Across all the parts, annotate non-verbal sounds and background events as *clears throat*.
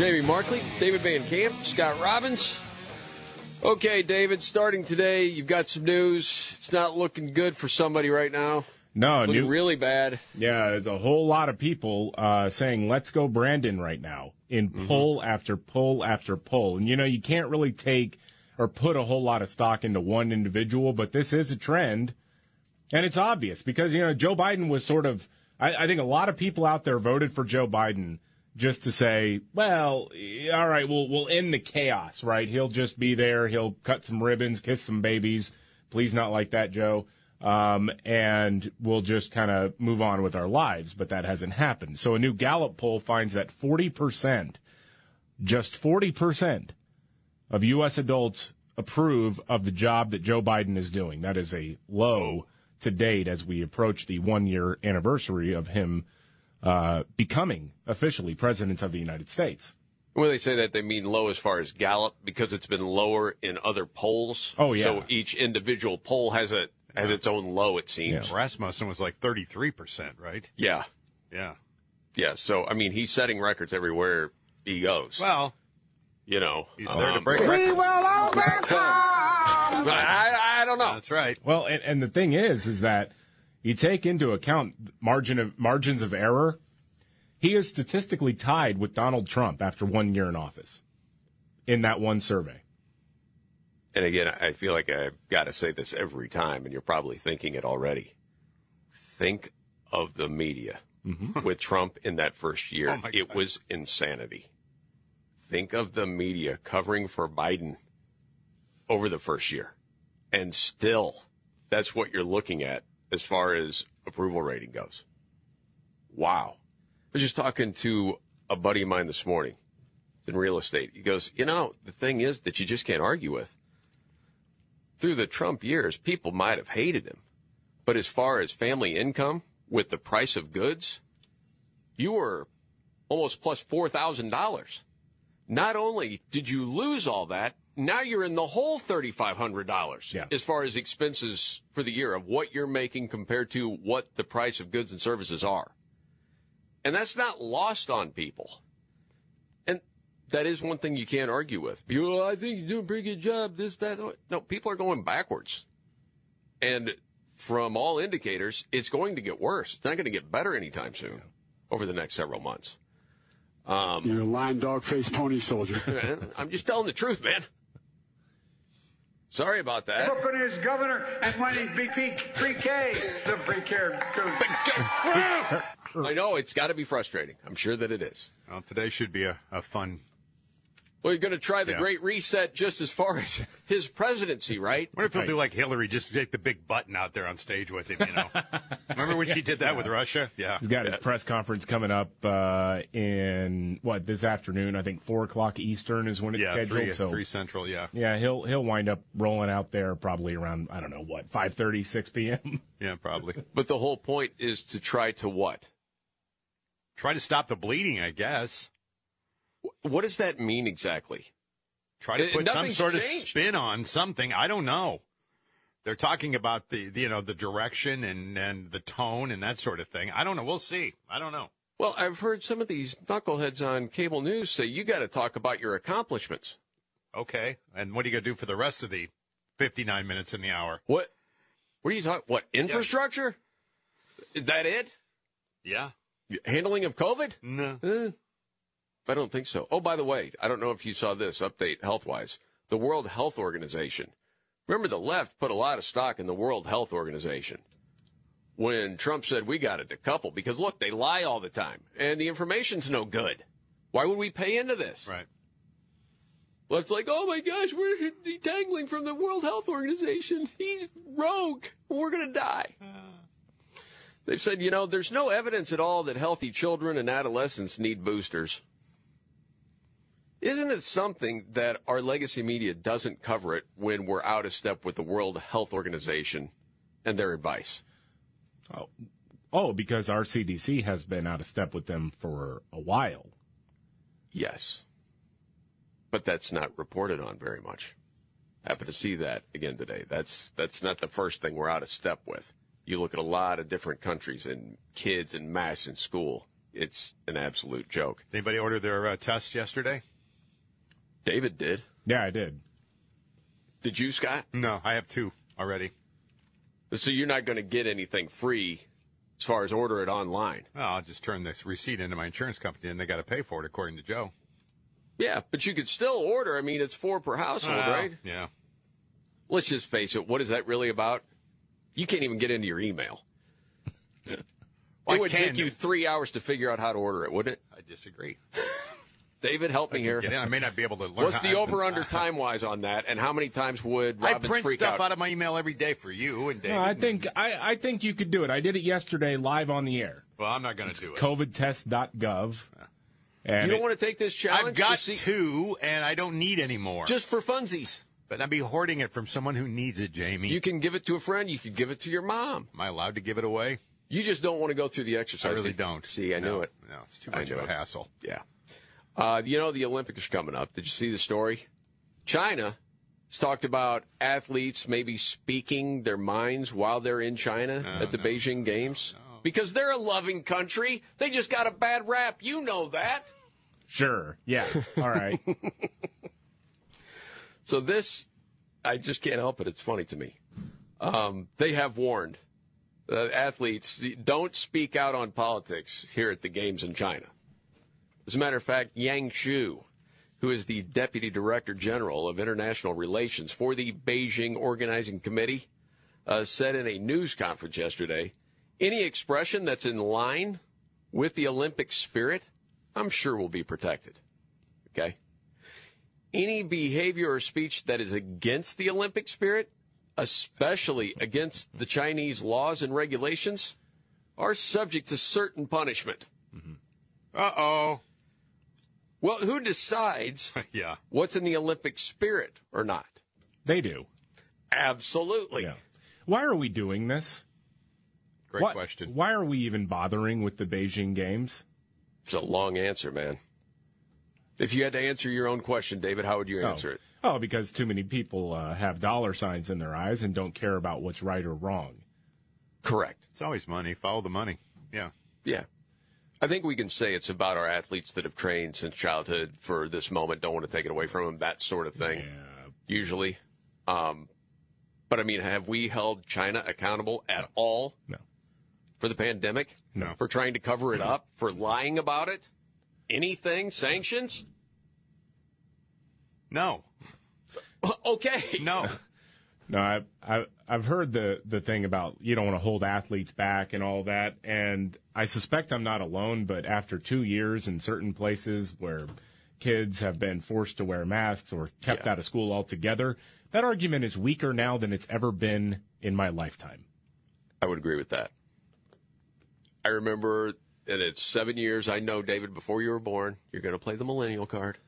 Jamie Markley, David Van Camp, Scott Robbins. Okay, David, starting today, you've got some news. It's not looking good for somebody right now. No, new, really bad. Yeah, there's a whole lot of people uh, saying "Let's go, Brandon" right now in Mm-hmm. pull after poll after poll, and you know you can't really take or put a whole lot of stock into one individual, but this is a trend, and it's obvious because you know Joe Biden was sort of. I, I think a lot of people out there voted for Joe Biden just to say, well, all right, we'll we'll end the chaos, right? He'll just be there. He'll cut some ribbons, kiss some babies. Please, not like that, Joe. Um, and we'll just kind of move on with our lives. But that hasn't happened. So a new Gallup poll finds that 40%, just 40% of U.S. adults approve of the job that Joe Biden is doing. That is a low to date as we approach the one year anniversary of him uh, becoming officially president of the United States. When they say that, they mean low as far as Gallup because it's been lower in other polls. Oh, yeah. So each individual poll has a has its own low. It seems. Rasmussen was like 33%, right? Yeah. Yeah. Yeah. So I mean, he's setting records everywhere he goes. Well, you know, he's there to um, break We records. will overcome. *laughs* I, I don't know. That's right. Well, and, and the thing is, is that you take into account margin of margins of error. He is statistically tied with Donald Trump after one year in office in that one survey. And again, I feel like I've got to say this every time, and you're probably thinking it already. Think of the media mm-hmm. with Trump in that first year. Oh, it was insanity. Think of the media covering for Biden over the first year. And still, that's what you're looking at as far as approval rating goes. Wow. I was just talking to a buddy of mine this morning in real estate. He goes, You know, the thing is that you just can't argue with. Through the Trump years, people might have hated him. But as far as family income with the price of goods, you were almost plus $4,000. Not only did you lose all that, now you're in the whole $3,500 Yeah. as far as expenses for the year of what you're making compared to what the price of goods and services are. And that's not lost on people. And that is one thing you can't argue with. "Oh, I think you're doing a pretty good job, this, that. that." No, people are going backwards. And from all indicators, it's going to get worse. It's not going to get better anytime soon over the next several months. Um, You're a lying dog faced pony soldier. *laughs* I'm just telling the truth, man. Sorry about that. Brooklyn is governor, and when he's BP, pre-K, the pre-care. I know it's got to be frustrating. I'm sure that it is. Well, today should be a, a fun. Well, you're going to try the Yeah. Great Reset just as far *laughs* as his presidency, right? What if he'll do like Hillary, just take the big button out there on stage with him, you know? *laughs* Remember when she did that with Russia? Yeah. He's got his press conference coming up uh, in what this afternoon. I think four o'clock Eastern is when it's Yeah, scheduled. three, so three central, yeah. yeah, he'll he'll wind up rolling out there probably around I don't know what 5:30, 6 p.m. *laughs* Yeah, probably. But the whole point is to try to what? Try to stop the bleeding, I guess. What does that mean exactly? Try to Uh, put some nothing's sort of spin on something. I don't know. They're talking about the, the, you know, the direction and, and the tone and that sort of thing. I don't know. We'll see. I don't know. Well, I've heard some of these knuckleheads on cable news say you got to talk about your accomplishments. Okay. And what are you going to do for the rest of the 59 minutes in the hour? What? What are you talking? What infrastructure? Is that it? Yeah. Handling of COVID? No. Eh. I don't think so. Oh, by the way, I don't know if you saw this update health wise. The World Health Organization. Remember, the left put a lot of stock in the World Health Organization when Trump said we got to decouple because look, they lie all the time and the information's no good. Why would we pay into this? Right. Well, it's like, oh my gosh, we're detangling from the World Health Organization. He's rogue. We're going to die. Uh. They've said, you know, there's no evidence at all that healthy children and adolescents need boosters. Isn't it something that our legacy media doesn't cover it when we're out of step with the World Health Organization and their advice? Oh, oh, because our CDC has been out of step with them for a while. Yes. But that's not reported on very much. Happen to see that again today. That's that's not the first thing we're out of step with. You look at a lot of different countries and kids and masks in school. It's an absolute joke. Anybody order their uh, tests yesterday? David did. Yeah, I did. Did you, Scott? No, I have two already. So you're not going to get anything free as far as order it online. Well, I'll just turn this receipt into my insurance company, and they got to pay for it, according to Joe. Yeah, but you could still order. I mean, it's four per household, Well, right? Yeah. Let's just face it. What is that really about? You can't even get into your email. *laughs* Well, it would take you three hours to figure out how to order it, wouldn't it? I disagree. David, help me here. I may not be able to learn. What's how- the over under time wise on that, and how many times would I print stuff out? out. of my email every day for you and David. No, I think I, I think you could do it. I did it yesterday live on the air. Well, I'm not going to do it. COVIDtest.gov. And you don't it- want to take this challenge? I've got to see- two, and I don't need any more. just for funsies. but I'd be hoarding it from someone who needs it, Jamie. You can give it to a friend. You could give it to your mom. Am I allowed to give it away? You just don't want to go through the exercise. I really don't. See, I no, knew it. No, it's too much of a hassle. Yeah. Uh, you know, the Olympics are coming up. Did you see the story? China has talked about athletes maybe speaking their minds while they're in China at the Beijing Games. Because they're a loving country. They just got a bad rap. You know that. sure. Yeah. All right. *laughs* So this, I just can't help it. It's funny to me. Um, they have warned uh, athletes don't speak out on politics here at the games in China. As a matter of fact, Yang Shu, who is the deputy director general of international relations for the Beijing Organizing Committee, uh, said in a news conference yesterday, any expression that's in line with the Olympic spirit, I'm sure will be protected. Okay any behavior or speech that is against the Olympic spirit, especially against the Chinese laws and regulations, are subject to certain punishment. Uh oh. Well, who decides *laughs* yeah. what's in the Olympic spirit or not? They do. Absolutely. Yeah. Why are we doing this? Great Why- question. Why are we even bothering with the Beijing Games? It's a long answer, man. If you had to answer your own question, David, how would you answer oh. it? Oh, because too many people uh, have dollar signs in their eyes and don't care about what's right or wrong. Correct. It's always money. Follow the money. Yeah. Yeah. I think we can say it's about our athletes that have trained since childhood for this moment, don't want to take it away from them, that sort of thing. Yeah. usually. Um, but I mean, have we held China accountable at all No. for the pandemic? No. For trying to cover it up? For lying about it? Anything? Sanctions? No. *laughs* Okay. No. *laughs* No, I've, I've I've heard the the thing about you don't want to hold athletes back and all that, and I suspect I'm not alone. But after two years in certain places where kids have been forced to wear masks or kept Yeah. out of school altogether, that argument is weaker now than it's ever been in my lifetime. I would agree with that. I remember, and it's seven years. I know, David, before you were born, you're going to play the millennial card,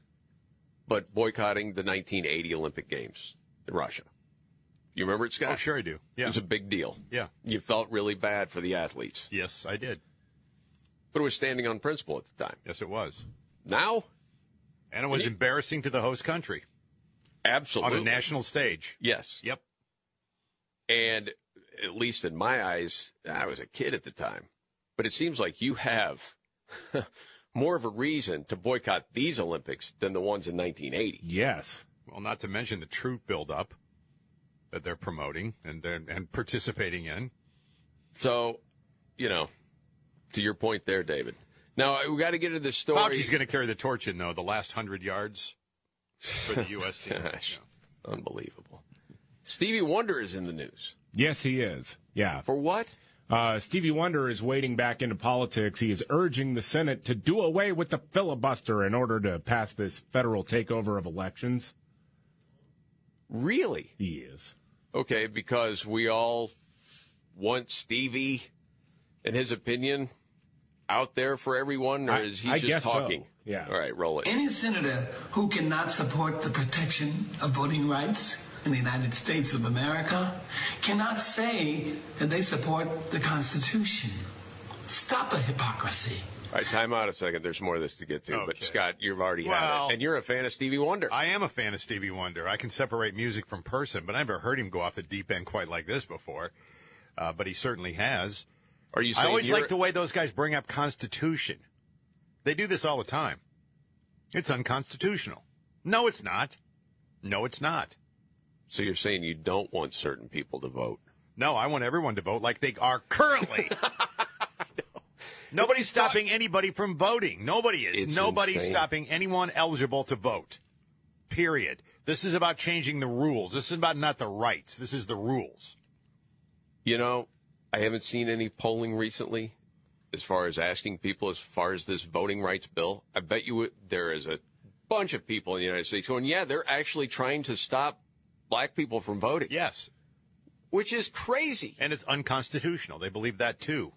but boycotting the 1980 Olympic Games in Russia. You remember it, Scott? Oh, sure I do. It was a big deal. Yeah. You felt really bad for the athletes, Yes, I did. but it was standing on principle at the time. Yes, it was. Now, And it was embarrassing to the host country absolutely. on a national stage. Yes. Yep. And at least in my eyes, I was a kid at the time. But it seems like you have *laughs* more of a reason to boycott these Olympics than the ones in 1980. Yes. Well, not to mention the troop buildup that they're promoting and they're, and participating in. So, you know, to your point there, David, Now we got to get to the story. Fauci's going to carry the torch in though. The last hundred yards for the U.S. team. *laughs* Gosh, unbelievable. Stevie Wonder is in the news. Yes, he is. Yeah. For what? Uh, Stevie Wonder is wading back into politics. He is urging the Senate to do away with the filibuster in order to pass this federal takeover of elections. Really? He is. Okay, because we all want Stevie and his opinion out there for everyone, or I- is he I just guess so. talking? Yeah. All right, roll it. Any senator who cannot support the protection of voting rights in the United States of America cannot say that they support the Constitution. Stop the hypocrisy. All right, time out a second. There's more of this to get to. But Scott, you've already had Well- it, and you're a fan of Stevie Wonder. I am a fan of Stevie Wonder. I can separate music from person, but I never heard him go off the deep end quite like this before. Uh, but he certainly has. Are you? I always like the way those guys bring up Constitution. They do this all the time. It's unconstitutional. No, it's not. No, it's not. So you're saying you don't want certain people to vote? No, I want everyone to vote like they are currently. *laughs* Nobody's stopping anybody from voting. Nobody is. It's Nobody's insane. stopping anyone eligible to vote. Period. This is about changing the rules. This is about not the rights. This is the rules. You know, I haven't seen any polling recently as far as asking people as far as this voting rights bill. I bet you there is a bunch of people in the United States going, yeah, they're actually trying to stop black people from voting, Yes. which is crazy. And it's unconstitutional. They believe that too.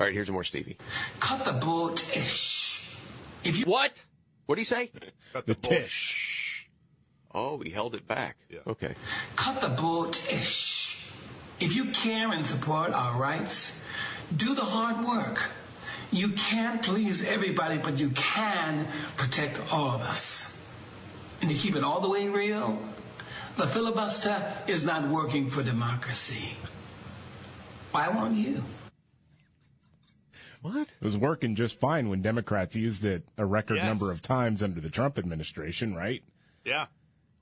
All right, here's more Stevie. Cut the bull-ish. If you What? What did he say? *laughs* The tish. Oh, he held it back. Yeah. Okay. cut the bull-ish. If you care and support our rights, do the hard work. You can't please everybody, but you can protect all of us. And to keep it all the way real, the filibuster is not working for democracy. Why won't you? What? It was working just fine when Democrats used it a record Yes. number of times under the Trump administration, right? Yeah.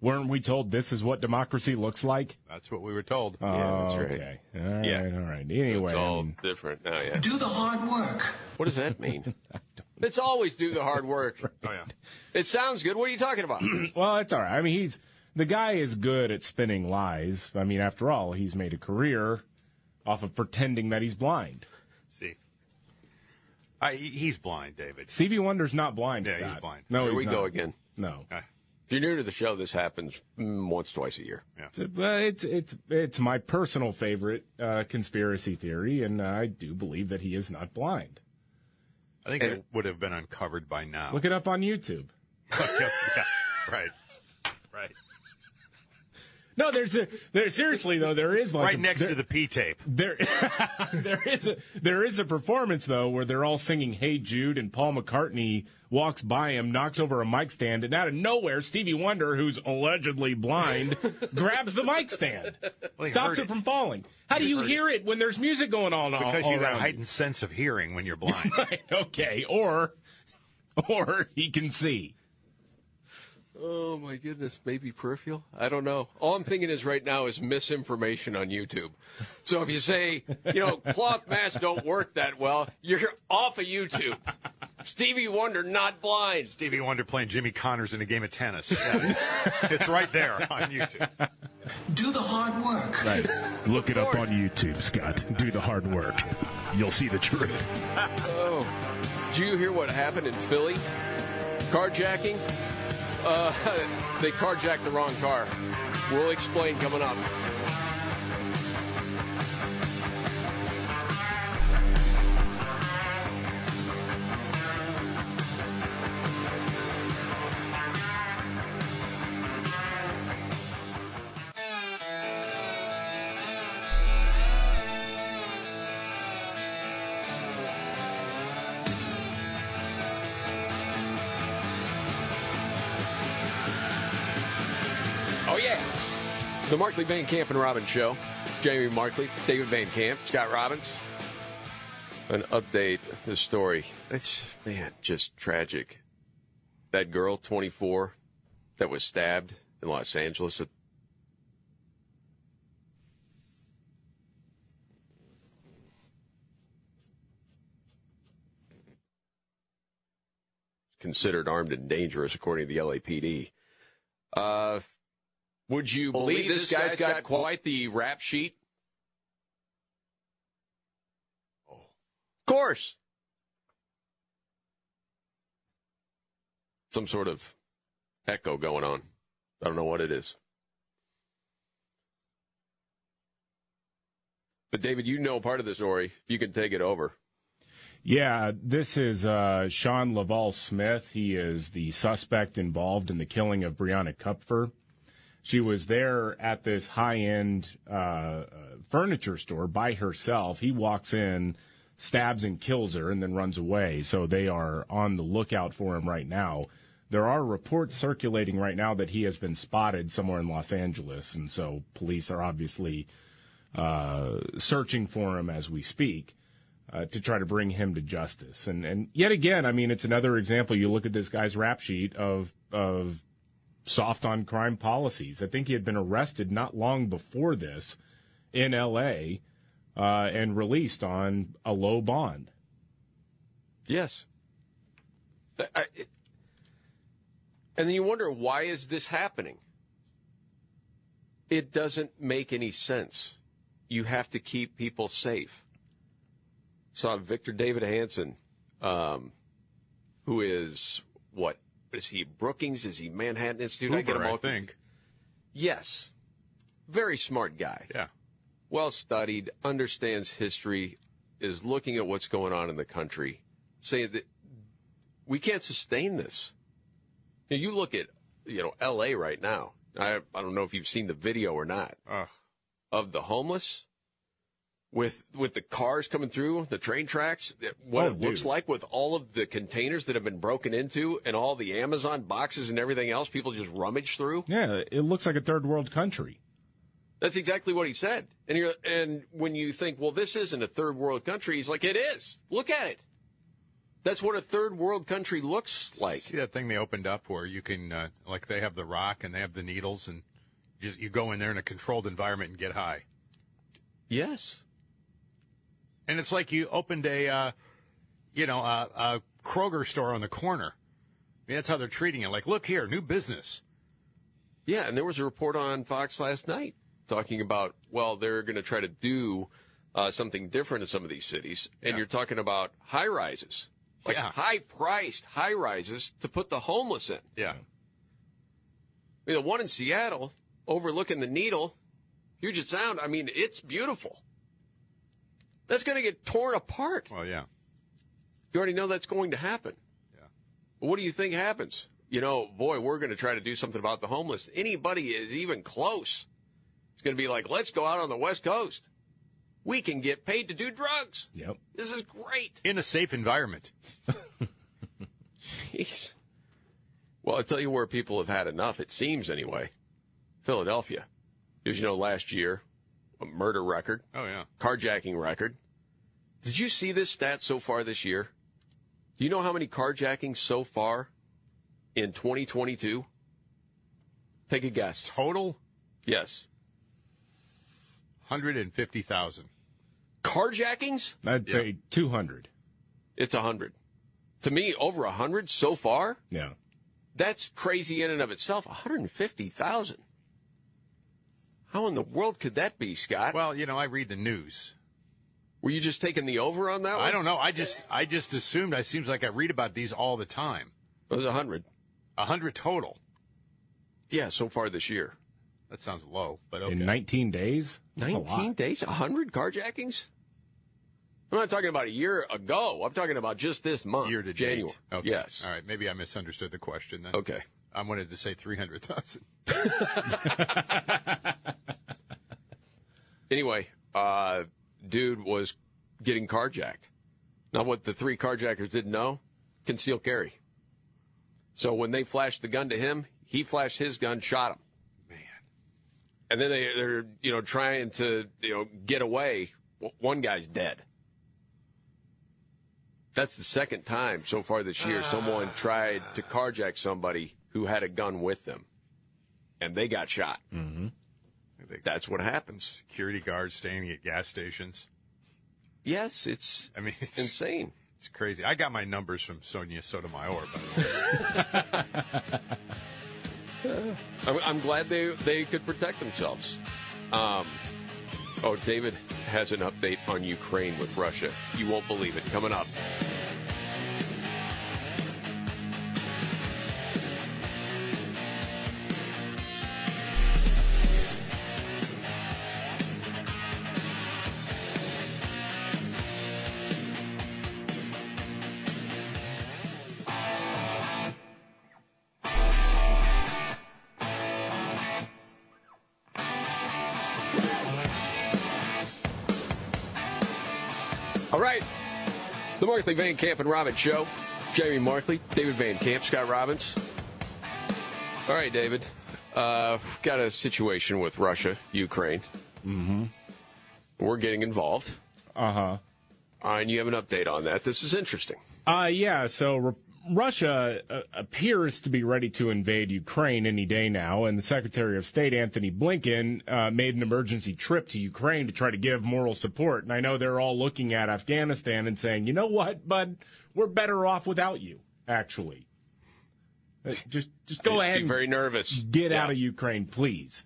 Weren't we told this is what democracy looks like? That's what we were told. Oh, yeah, that's Oh, right. Okay. All right. Yeah. All right. Anyway, It's I all mean, different now, yeah. Do the hard work. What does that mean? *laughs* it's always do the hard work. *laughs* Oh, yeah. It sounds good. What are you talking about? *clears throat* well, it's all right. I mean, he's the guy is good at spinning lies. I mean, after all, he's made a career off of pretending that he's blind. See. I, he's blind, David. Stevie Wonder's not blind. Yeah, he's blind. No, Here he's we not. go again. No. Uh, If you're new to the show, this happens mm, once, twice a year. It's, well, it's it's it's my personal favorite uh, conspiracy theory, and I do believe that he is not blind. I think And- it would have been uncovered by now. Look it up on YouTube. *laughs* yeah, right. Right. No, there's a there. Seriously though, there is like right a- next there, to the P tape. there *laughs* there is a there is a performance though where they're all singing "Hey Jude" and Paul McCartney walks by him, knocks over a mic stand, and out of nowhere, Stevie Wonder, who's allegedly blind, *laughs* grabs the mic stand, Well, stops it, it. from falling. How do you hear it. when there's music going on all, Because all you have a around you? heightened sense of hearing when you're *laughs* blind. Right, okay, or or he can see. Oh my goodness, maybe peripheral? I don't know. All I'm thinking is right now is misinformation on YouTube. So if you say, you know, cloth masks don't work that well, you're off of YouTube. Stevie Wonder not blind. Stevie Wonder playing Jimmy Connors in a game of tennis. Yeah. it's right there on YouTube. Do the hard work. Right. Look it up on YouTube, Scott. Do the hard work. You'll see the truth. Oh, did you hear what happened in Philly? Carjacking? Uh, *laughs* they carjacked the wrong car. We'll explain coming up. Markley Van Camp and Robbins Show. Jamie Markley, David Van Camp, Scott Robbins. An update, the story. It's, man, just tragic. That girl, 24, that was stabbed in Los Angeles at considered armed and dangerous, according to the LAPD. Uh, would you believe, this guy's got quite the rap sheet? Oh. Of course. Some sort of echo going on. I don't know what it is. But David, you know part of the story. You can take it over. Yeah, this is uh, Shawn Laval Smith. He is the suspect involved in the killing of Brianna Kupfer. She was there at this high end uh, furniture store by herself. He walks in, stabs and kills her, and then runs away. So they are on the lookout for him right now. There are reports circulating right now that he has been spotted somewhere in Los Angeles, and so police are obviously uh, searching for him as we speak. Uh, to try to bring him to justice. And and yet again, I mean, it's another example. You look at this guy's rap sheet of of soft on crime policies. I think he had been arrested not long before this in L.A. Uh, and released on a low bond. Yes. I, and then you wonder why is this happening? It doesn't make any sense. You have to keep people safe saw Victor Davis Hanson, um, who is what is he Brookings? Is he Manhattan Institute? Hoover, I get him all I think. Yes, very smart guy. Yeah, well studied, understands history, is looking at what's going on in the country, saying that we can't sustain this. You look at you know L.A. right now. I I don't know if you've seen the video or not Ugh. of the homeless with with the cars coming through the train tracks what Oh, it looks dude. like with all of the containers that have been broken into and all the amazon boxes and everything else people just rummage through Yeah, it looks like a third world country. that's exactly what he said and you're and when you think well this isn't a third world country he's like it is look at it that's what a third world country looks like See that thing they opened up where you can, uh, like, they have the rock and they have the needles, and just you go in there in a controlled environment and get high. yes And it's like you opened a, uh, you know, a, a Kroger store on the corner. I mean, that's how they're treating it. Like, look here, new business. Yeah, and there was a report on Fox last night talking about, well, they're going to try to do uh, something different in some of these cities. And Yeah. you're talking about high rises, like Yeah. high priced high rises to put the homeless in. Yeah. I mean, the one in Seattle overlooking the needle, Puget Sound, I mean, it's beautiful. That's going to get torn apart. Well, yeah. You already know that's going to happen. Yeah. What do you think happens? You know, boy, we're going to try to do something about the homeless. Anybody is even close. It's going to be like, let's go out on the West Coast. We can get paid to do drugs. Yep. This is great. In a safe environment. *laughs* Jeez. Well, I'll tell you where people have had enough, it seems anyway. Philadelphia. As you know, last year, a murder record, Oh, yeah. carjacking record. Did you see this stat so far this year? Do you know how many carjackings so far in 2022? Take a guess. Total Yes. 150,000. Carjackings? I'd Yeah. say 200. It's 100. To me, over 100 so far? Yeah. That's crazy in and of itself. 150,000. How in the world could that be, Scott? Well, you know, I read the news. Were you just taking the over on that one? I don't know. I just I just assumed. It seems like I read about these all the time. It was a 100. A hundred total. Yeah, so far this year. That sounds low, but okay. In 19 days? That's a 19 lot. days? 100 carjackings? I'm not talking about a year ago. I'm talking about just this month. Year to January. date. Okay. Yes. All right. Maybe I misunderstood the question then. Okay. I wanted to say 300,000. *laughs* Anyway, uh, dude was getting carjacked. Now, what the three carjackers didn't know, concealed carry. So when they flashed the gun to him, he flashed his gun, shot him. Man. And then they, they're, you know, trying to, you know, get away. One guy's dead. That's the second time so far this year someone tried to carjack somebody who had a gun with them. And they got shot. Mm-hmm. That's what happens. Security guards standing at gas stations. Yes, it's I mean, it's, insane. It's crazy. I got my numbers from Sonia Sotomayor, by the way. *laughs* I'm, I'm glad they they could protect themselves. Um, oh, David has an update on Ukraine with Russia. You won't believe it. Coming up. Markley Van Camp and Robbins Show. Jamie Markley, David Van Camp, Scott Robbins. All right, David. Uh, got a situation with Russia, Ukraine. Mm-hmm. We're getting involved. Uh-huh. Uh, and you have an update on that. This is interesting. Uh, yeah, so Russia uh, appears to be ready to invade Ukraine any day now, and the Secretary of State, Antony Blinken, uh, made an emergency trip to Ukraine to try to give moral support. And I know they're all looking at Afghanistan and saying, you know what, bud, we're better off without you, actually. Uh, Just, just go ahead very nervous. get Yeah. out of Ukraine, please.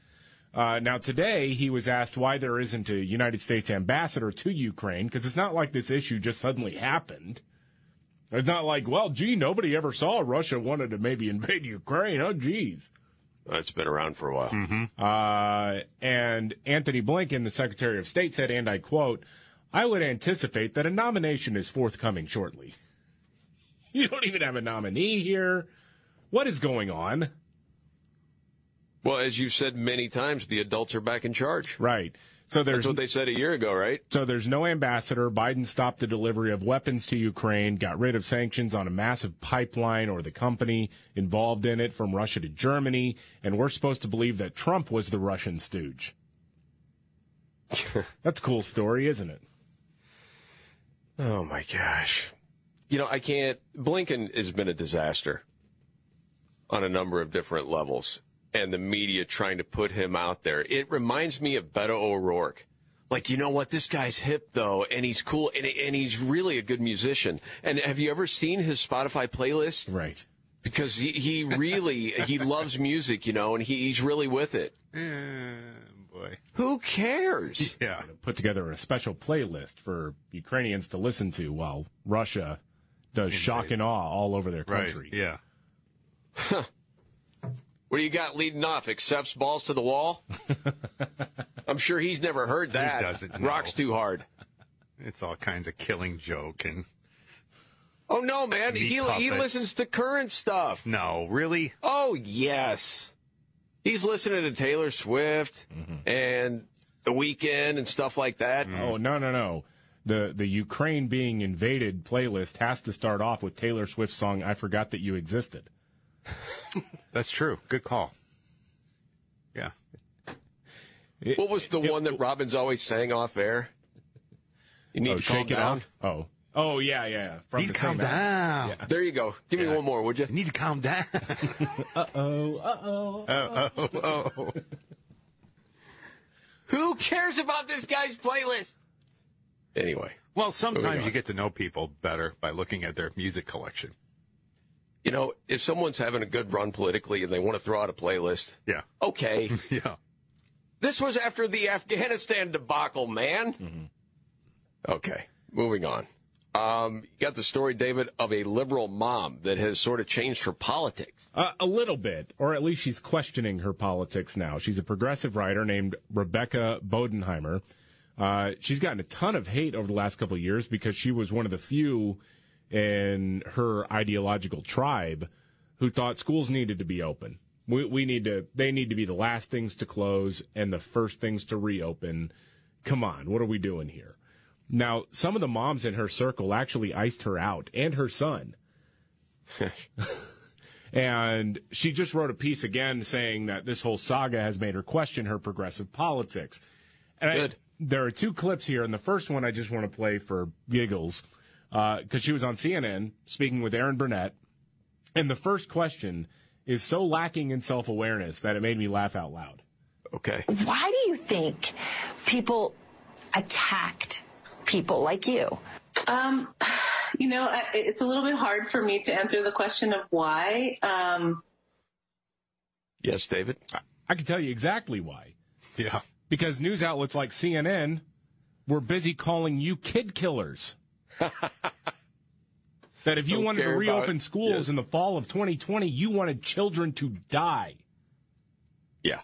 Uh, now, today, he was asked why there isn't a United States ambassador to Ukraine, because it's not like this issue just suddenly happened. It's not like, well, gee, nobody ever saw Russia wanted to maybe invade Ukraine. Oh, geez. It's been around for a while. Uh, and Antony Blinken, the Secretary of State, said, and I quote, I would anticipate that a nomination is forthcoming shortly. *laughs* You don't even have a nominee here. What is going on? Well, as you've said many times, the adults are back in charge. Right. So there's That's what they said a year ago, right? So there's no ambassador. Biden stopped the delivery of weapons to Ukraine, got rid of sanctions on a massive pipeline or the company involved in it from Russia to Germany, and we're supposed to believe that Trump was the Russian stooge. *laughs* That's a cool story, isn't it? Oh my gosh. You know, I can't. Blinken has been a disaster on a number of different levels, and the media trying to put him out there. It reminds me of Beto O'Rourke. Like, you know what? This guy's hip though, and he's cool, and, and he's really a good musician. And have you ever seen his Spotify playlist? Right. Because he, he really *laughs* he loves music, you know, and he, he's really with it. Eh, boy. Who cares? Yeah. Put together a special playlist for Ukrainians to listen to while Russia does shock and awe all over their Right. country. Yeah. What do you got leading off? Accept's balls to the wall? *laughs* I'm sure he's never heard that. He doesn't know. Rocks too hard. It's all kinds of killing joke and Oh no, man! Meat He he listens to current stuff. no, really? Oh yes, he's listening to Taylor Swift mm-hmm. and The Weeknd and stuff like that. Mm. Oh no no no. The the Ukraine being invaded playlist has to start off with Taylor Swift's song "I Forgot That You Existed." That's true. Good call. Yeah. What was the one that Robbins always sang off air? You need oh, to shake calm it down. off. Oh oh yeah yeah. yeah. From Need the to calm same down. Yeah. There you go. Give me one more, would you? You need to calm down. *laughs* Uh oh uh oh. oh, oh, oh. Who cares about this guy's playlist? Anyway, Well, sometimes on. you get to know people better by looking at their music collection. You know, if someone's having a good run politically and they want to throw out a playlist, Yeah. okay. *laughs* Yeah. This was after the Afghanistan debacle, man. Okay, moving on. Um, you got the story, David, of a liberal mom that has sort of changed her politics. Uh, a little bit, or at least she's questioning her politics now. She's a progressive writer named Rebecca Bodenheimer. Uh, she's gotten a ton of hate over the last couple of years because she was one of the few in her ideological tribe who thought schools needed to be open. We, we need to, they need to be the last things to close and the first things to reopen. Come on, what are we doing here? Now, some of the moms in her circle actually iced her out and her son. *laughs* And she just wrote a piece again saying that this whole saga has made her question her progressive politics. And I- there are two clips here, and the first one I just want to play for giggles because she was on CNN speaking with Erin Burnett. And the first question is so lacking in self awareness that it made me laugh out loud. Okay. Why do you think people attacked people like you? Um, you know, it's a little bit hard for me to answer the question of why. Um, yes, David. I, I can tell you exactly why. Yeah. Because news outlets like CNN were busy calling you kid killers. *laughs* that if you Don't wanted to reopen schools Yes. in the fall of 2020, you wanted children to die. Yeah.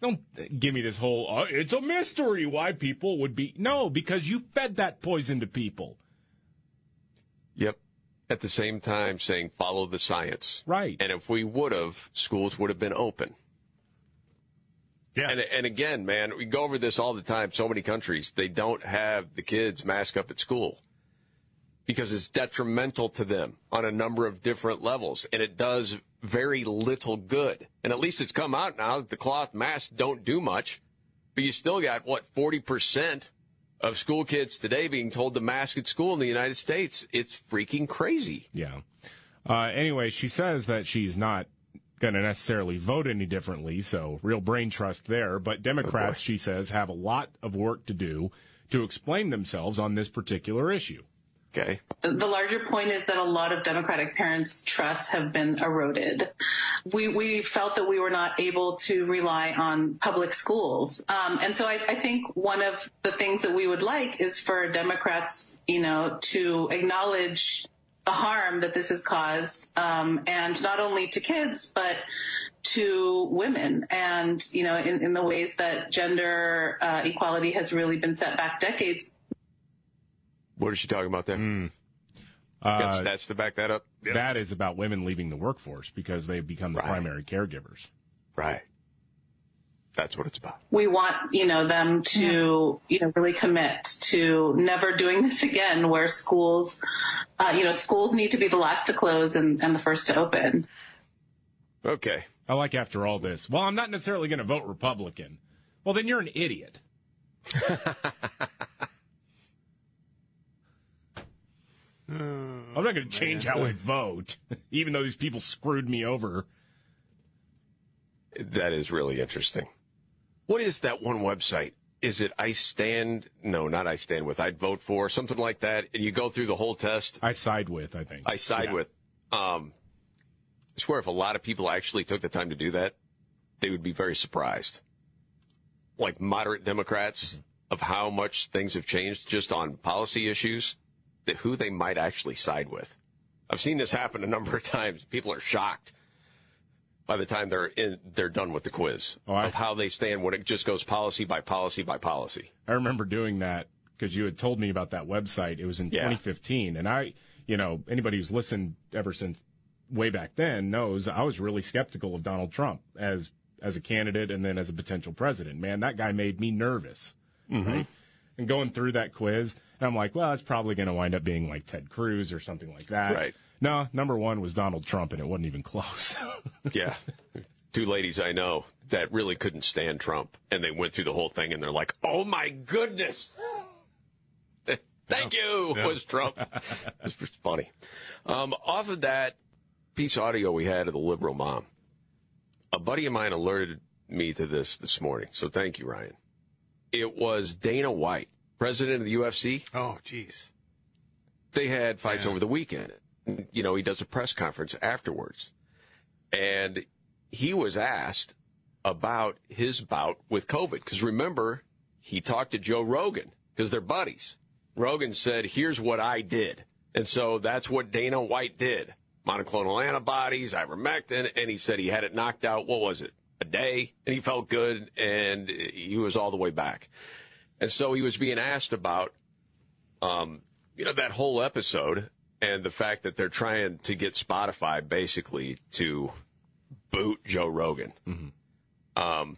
Don't give me this whole, uh, it's a mystery why people would be. No, because you fed that poison to people. Yep. At the same time, saying follow the science. Right. And if we would have, schools would have been open. Yeah. And, and again, man, we go over this all the time. So many countries, they don't have the kids mask up at school because it's detrimental to them on a number of different levels. And it does very little good. And at least it's come out now that the cloth masks don't do much. But you still got, what, 40% of school kids today being told to mask at school in the United States. It's freaking crazy. Yeah. Uh, anyway, she says that she's not going to necessarily vote any differently, so real brain trust there. But Democrats, she says, have a lot of work to do to explain themselves on this particular issue. Okay. the larger point is that a lot of Democratic parents' trust have been eroded. We, we felt that we were not able to rely on public schools. Um, and so I, I think one of the things that we would like is for Democrats, you know, to acknowledge the harm that this has caused, um, and not only to kids, but to women and, you know, in, in the ways that gender uh, equality has really been set back decades What is she talking about there? Uh, stats to back that up? That is about women leaving the workforce because they've become the Right. primary caregivers. Right. That's what it's about. we want you know them to you know really commit to never doing this again where schools uh, you know schools need to be the last to close and, and the first to open Okay. I like after all this. Well, I'm not necessarily going to vote Republican. Well, then you're an idiot. *laughs* I'm not going to change how I vote, *laughs* even though these people screwed me over. That is really interesting. What is that one website? Is it I stand? No, not I stand with. I'd vote for something like that. And you go through the whole test. I side with, I think. I side Yeah. with. Um, I swear, if a lot of people actually took the time to do that, they would be very surprised. Like moderate Democrats, of how much things have changed just on policy issues, that who they might actually side with. I've seen this happen a number of times. People are shocked by the time they're in, they're done with the quiz Oh, I- of how they stand when it just goes policy by policy by policy. I remember doing that because you had told me about that website. It was in Yeah. 2015, and I, you know, anybody who's listened ever since way back then knows I was really skeptical of Donald Trump as as a candidate and then as a potential president. Man, that guy made me nervous. Mm-hmm. Right? And going through that quiz, and I'm like, well, it's probably going to wind up being like Ted Cruz or something like that. Right. No, number one was Donald Trump, and it wasn't even close. *laughs* Yeah. Two ladies I know that really couldn't stand Trump, and they went through the whole thing, and they're like, "Oh my goodness, *laughs* thank you," was Trump. *laughs* it was funny. Um, off of that piece of audio we had of the liberal mom, a buddy of mine alerted me to this this morning. So thank you, Ryan. It was Dana White, president of the UFC. Oh, jeez. They had fights over the weekend. You know, he does a press conference afterwards. And he was asked about his bout with COVID. Because remember, he talked to Joe Rogan because they're buddies. Rogan said, Here's what I did. And so that's what Dana White did monoclonal antibodies, ivermectin. And he said he had it knocked out, what was it, a day? And he felt good and he was all the way back. And so he was being asked about, um, you know, that whole episode and the fact that they're trying to get Spotify basically to boot Joe Rogan. Um,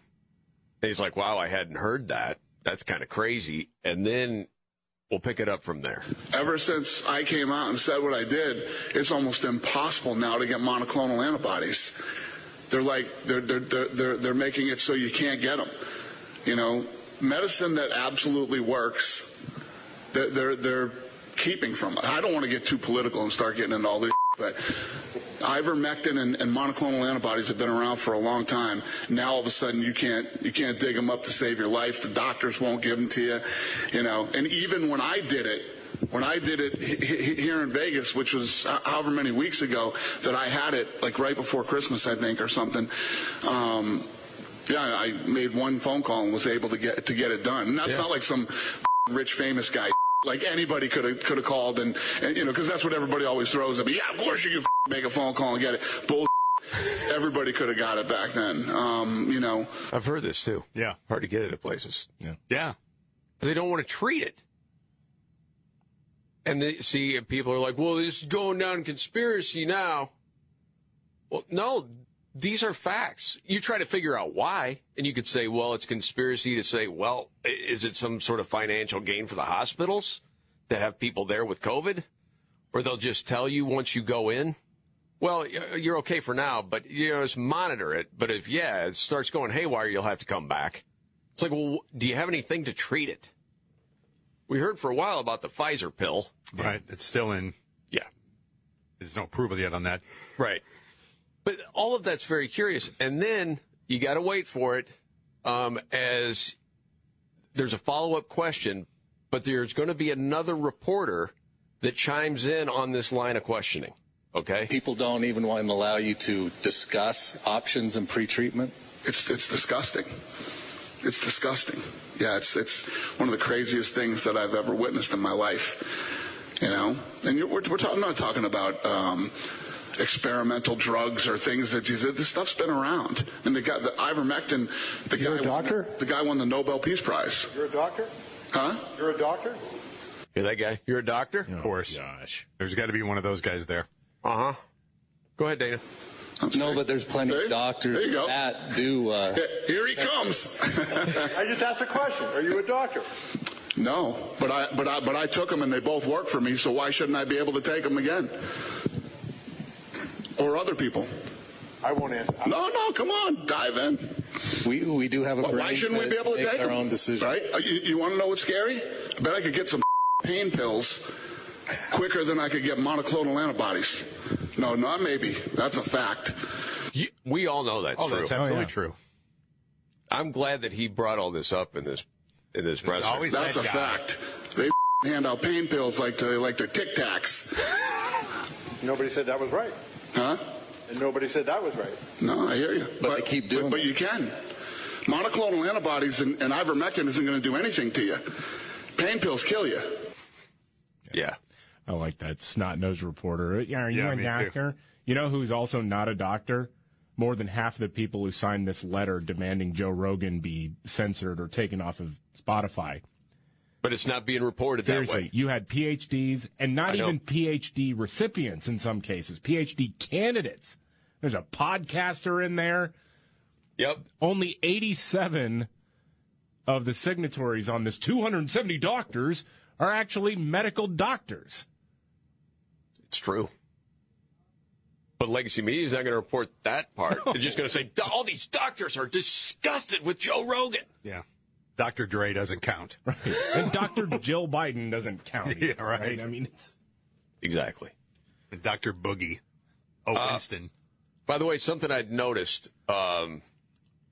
and he's like, wow, I hadn't heard that. That's kind of crazy. And then we'll pick it up from there. Ever since I came out and said what I did, it's almost impossible now to get monoclonal antibodies. They're like they're they're they're they're, they're making it so you can't get them. You know, medicine that absolutely works. They're they're, they're keeping from. I don't want to get too political and start getting into all this, but ivermectin and, and monoclonal antibodies have been around for a long time. Now all of a sudden you can't you can't dig them up to save your life. The doctors won't give them to you, you know. And even when I did it, When I did it he- he- here in Vegas, which was however many weeks ago, that I had it like right before Christmas, I think, or something. Um, yeah, I made one phone call and was able to get to get it done. And that's Yeah. not like some *laughs* rich famous guy. *laughs* Like anybody could have could have called and, and you know because that's what everybody always throws at me. Yeah, of course you can *laughs* make a phone call and get it. Bull. Everybody could have got it back then. Um, you know. I've heard this too. Yeah. Hard to get it at places. Yeah. Yeah. They don't want to treat it. And they see people are like, well, this is going down conspiracy now. Well, no, these are facts. You try to figure out why, and you could say, well, it's conspiracy to say, well, is it some sort of financial gain for the hospitals to have people there with COVID? Or they'll just tell you once you go in, well, uh, you're okay for now, but you know, just monitor it. But if, yeah, it starts going haywire, you'll have to come back. It's like, well, do you have anything to treat it? We heard for a while about the Pfizer pill. Right. It's still in. Yeah. There's no approval yet on that. Right. But all of that's very curious. And then you got to wait for it um, as there's a follow up question, but there's going to be another reporter that chimes in on this line of questioning. Okay. People don't even want to allow you to discuss options and pretreatment. It's it's disgusting. It's disgusting. Yeah, it's it's one of the craziest things that I've ever witnessed in my life. You know, and you're, we're, we're talking, I'm not talking about um, experimental drugs or things that you said. This stuff's been around. And the guy, the ivermectin, the You're guy, a doctor? the guy won the Nobel Peace Prize. You're a doctor? Huh? You're a doctor? You're that guy. You're a doctor? Of course. Gosh. There's got to be one of those guys there. Uh huh. Go ahead, Dana. No, but there's plenty There- of doctors there you go. that do. Uh, Here he comes. I just asked a question. Are you a doctor? no, but I but I but I took them and they both work for me. So why shouldn't I be able to take them again? Or other people? I won't answer. No, no, come on, dive in. we we do have a Well, brain why shouldn't we to be able to make take our them? own decision. Right? Uh, You, you want to know what's scary? I bet I could get some *laughs* pain pills quicker than I could get monoclonal antibodies. No, not maybe. That's a fact. You, we all know that's Oh, true. that's absolutely yeah. true. I'm glad that he brought all this up in this in this press. always That's a that guy. fact. They *laughs* hand out pain pills like they like they're Tic Tacs, Nobody said that was right. Huh? And nobody said that was right. No, I hear you. But they keep doing But, but you can. Monoclonal antibodies and, and ivermectin isn't going to do anything to you. Pain pills kill you. Yeah. I like that snot nosed reporter. Yeah, are you Yeah, a me too. doctor? You know who's also not a doctor? More than half of the people who signed this letter demanding Joe Rogan be censored or taken off of Spotify. But it's not being reported that Seriously, way. you had PhDs and not I know. even PhD recipients in some cases, PhD candidates. There's a podcaster in there. Yep. Only 87 of the signatories on this 270 doctors are actually medical doctors. It's true. But legacy media is not going to report that part. *laughs* They're just going to say all these doctors are disgusted with Joe Rogan. Yeah. Dr. Dre doesn't count. *laughs* And Dr. Jill Biden doesn't count. *laughs* Yeah, either, right. I mean, it's, Exactly. And Dr. Boogie. Oh, Uh, Winston. By the way, something I'd noticed, um,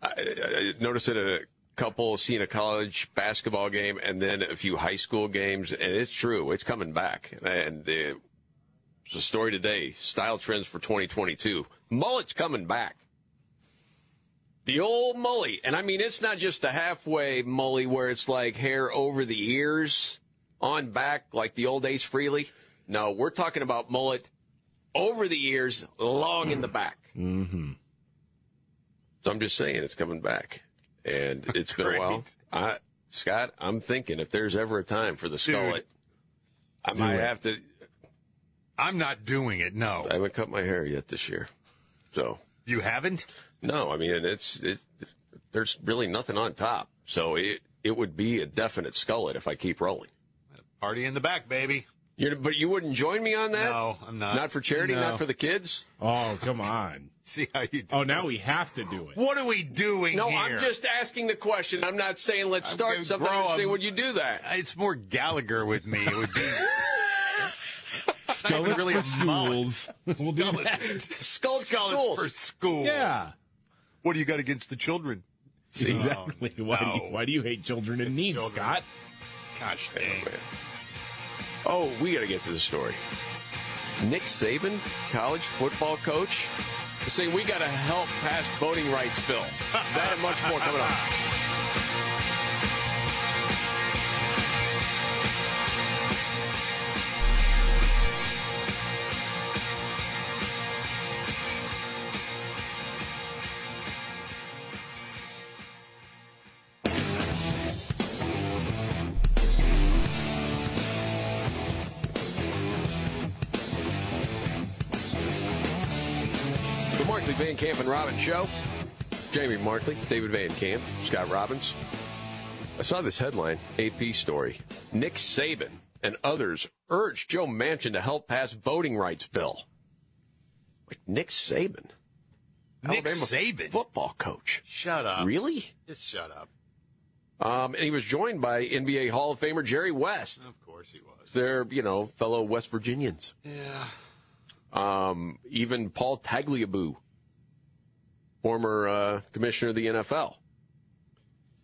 I, I noticed it at a couple, seeing a college basketball game and then a few high school games, and it's true, it's coming back. And the, there's a story today, style trends for 2022. Mullet's coming back. The old mully, and I mean, it's not just the halfway mully where it's like hair over the ears, on back, like the old Ace Frehley. No, we're talking about mullet over the ears, long in the back. mm-hmm. So I'm just saying it's coming back, and *laughs* it's been a while. I, Scott, I'm thinking if there's ever a time for the skullet, I might it. have to. I'm not doing it. No. I haven't cut my hair yet this year, so You haven't? no. I mean, it's it's there's really nothing on top, so it it would be a definite skullet if I keep rolling. Party in the back, baby. You're, but you wouldn't join me on that? No, I'm not. Not for charity, No. not for the kids. Oh, come on. *laughs* See how you do. Oh, now we have to do it. What are we doing No, here? I'm just asking the question. I'm not saying let's start gonna something. I'm saying a- would you do that? It's more Gallagher with me. It would be *laughs* Skullets really for a schools. We'll do that. Skull *laughs* schools. for school. Yeah. What do you got against the children? Exactly. *laughs* why, do you, why do you hate children in need, Children. Scott? Gosh dang. Oh, we got to get to the story. Nick Saban, college football coach, saying we got to help pass voting rights bill. *laughs* that and much more coming up. Van Camp and Robbins Show. Jamie Markley, David Van Camp, Scott Robbins. I saw this headline, AP story. Nick Saban and others urge Joe Manchin to help pass voting rights bill. Like Nick Saban. Nick Alabama Saban? football coach. Shut up. Really? Just shut up. Um, and he was joined by NBA Hall of Famer Jerry West. Of course he was. They're, you know, fellow West Virginians. Yeah. Um, even Paul Tagliabue, former uh, commissioner of the NFL,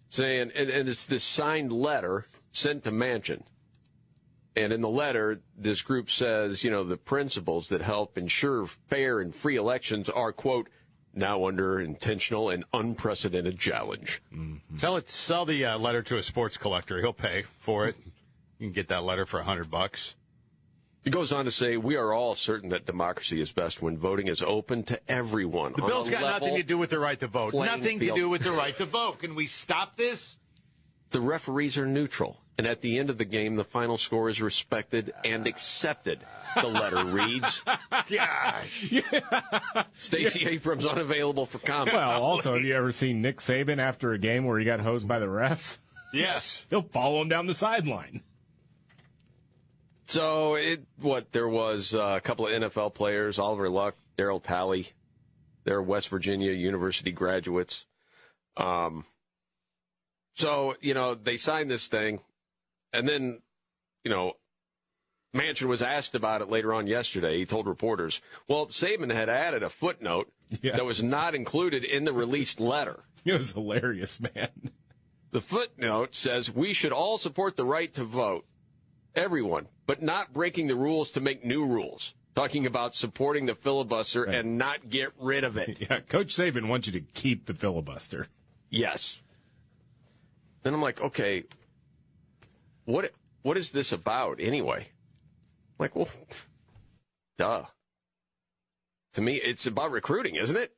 saying, and, and it's this signed letter sent to Manchin. And in the letter, this group says, you know, the principles that help ensure fair and free elections are, quote, now under intentional and unprecedented challenge. Tell it. Sell the uh, letter to a sports collector. He'll pay for it. You can get that letter for a hundred bucks. He goes on to say, we are all certain that democracy is best when voting is open to everyone. The on bill's a got level nothing to do with the right to vote. playing Nothing to do with the right to vote. Can we stop this? The referees are neutral, and at the end of the game, the final score is respected and accepted. The letter *laughs* reads. Gosh. *laughs* Stacey Abrams unavailable for comment. Well, also, have you ever seen Nick Saban after a game where he got hosed by the refs? Yes. *laughs* He'll follow him down the sideline. So it what there was uh, a couple of NFL players, Oliver Luck, Daryl Talley, they're West Virginia University graduates. Um, so you know they signed this thing, and then you know Manchin was asked about it later on yesterday. He told reporters, "Well, Saban had added a footnote that was not included in the released letter." *laughs* It was hilarious, man. The footnote says we should all support the right to vote, everyone, but not breaking the rules to make new rules. Talking about supporting the filibuster and not get rid of it. *laughs* Yeah, Coach Saban wants you to keep the filibuster. Yes. Then I'm like, okay, what what is this about anyway? like, well, duh. To me, it's about recruiting, isn't it?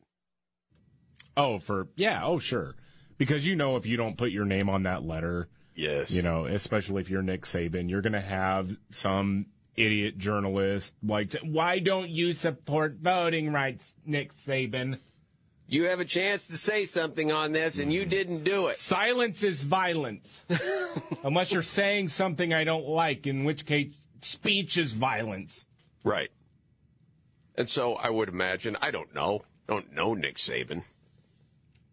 Oh, for yeah, oh sure. Because you know if you don't put your name on that letter, yes. You know, especially if you're Nick Saban, you're going to have some idiot journalist like, "Why don't you support voting rights, Nick Saban?" You have a chance to say something on this and you didn't do it. Silence is violence. *laughs* Unless you're saying something I don't like, in which case speech is violence. Right. And so I would imagine, I don't know, don't know Nick Saban.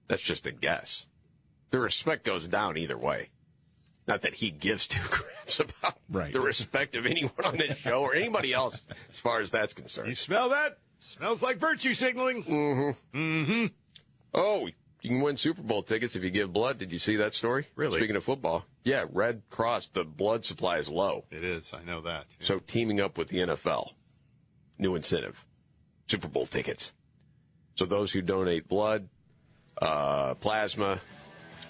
That's just a guess. The respect goes down either way. Not that he gives two *laughs* craps about Right. the respect of anyone on this show or anybody else as far as that's concerned. You smell that? Smells like virtue signaling. Mm-hmm. Mm-hmm. Oh, you can win Super Bowl tickets if you give blood. Did you see that story? Really? Speaking of football. Yeah, Red Cross, the blood supply is low. It is. I know that. So teaming up with the NFL, new incentive, Super Bowl tickets. So those who donate blood, uh, plasma,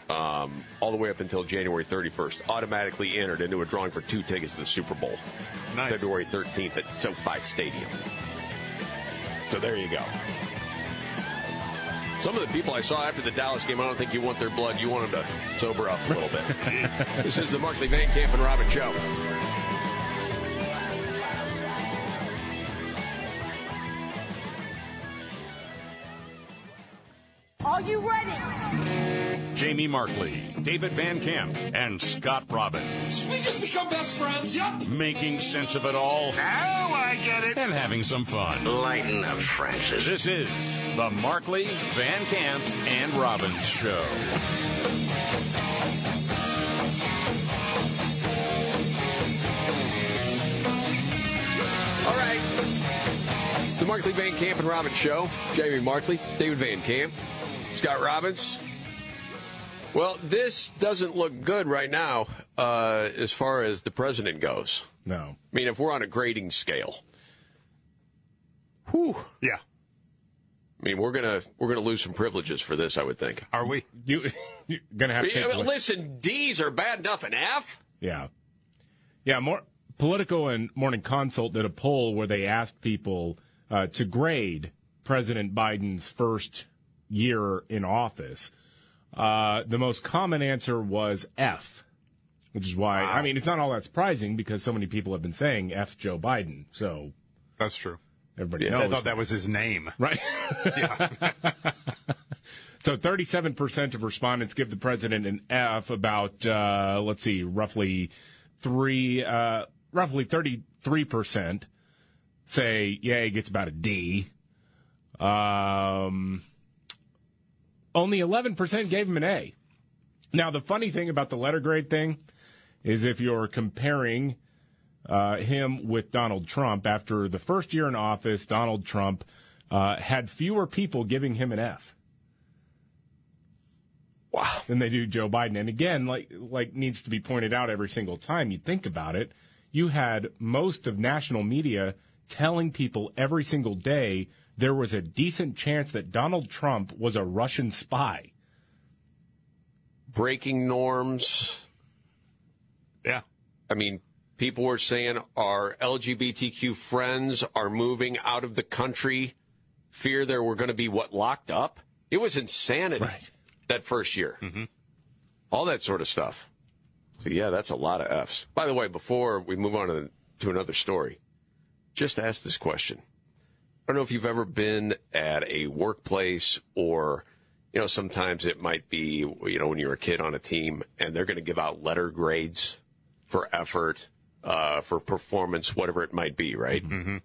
um, all the way up until January 31st, automatically entered into a drawing for two tickets to the Super Bowl, Nice. February 13th at SoFi Stadium. So there you go. Some of the people I saw after the Dallas game, I don't think you want their blood. You want them to sober up a little bit. *laughs* this is the Markley Van Camp and Robin Show. Are you ready? Jamie Markley, David Van Camp, and Scott Robbins. We just become best friends. Yep. Making sense of it all Now I get it. and having some fun. Lighten up, Francis. This is the Markley, Van Camp, and Robbins Show. All right. The Markley Van Camp and Robbins Show. Jamie Markley, David Van Camp, Scott Robbins. Well, this doesn't look good right now uh, as far as the president goes. No. I mean, if we're on a grading scale, Whew. Yeah. I mean, we're gonna we're gonna lose some privileges for this. I would think. Are we? *laughs* You you're gonna have to Yeah, take listen, D's are bad enough. An F. Yeah. Yeah, more Politico and Morning Consult did a poll where they asked people uh, to grade President Biden's first year in office. Uh, the most common answer was F, which is why I mean it's not all that surprising because so many people have been saying F Joe Biden. So That's true. everybody I knows thought that was his name. Right. *laughs* Yeah. *laughs* so 37% of respondents give the president an F. About, uh, let's see, roughly three, uh, roughly 33% say, yeah, he gets about a D. Um, only 11% gave him an A. Now, the funny thing about the letter grade thing is if you're comparing uh, him with Donald Trump. After the first year in office, Donald Trump uh, had fewer people giving him an F. Wow. Than they do Joe Biden. And again, like like needs to be pointed out every single time you think about it, you had most of national media telling people every single day there was a decent chance that Donald Trump was a Russian spy. Breaking norms. Yeah. I mean, people were saying our LGBTQ friends are moving out of the country. Fear there were going to be what locked up. It was insanity. Right. That first year. Mm-hmm. All that sort of stuff. So yeah, that's a lot of Fs. By the way, before we move on to, to another story, just ask this question. I don't know if you've ever been at a workplace or, you know, sometimes it might be, you know, when you're a kid on a team and they're going to give out letter grades for effort, uh, for performance, whatever it might be, right? Mm-hmm.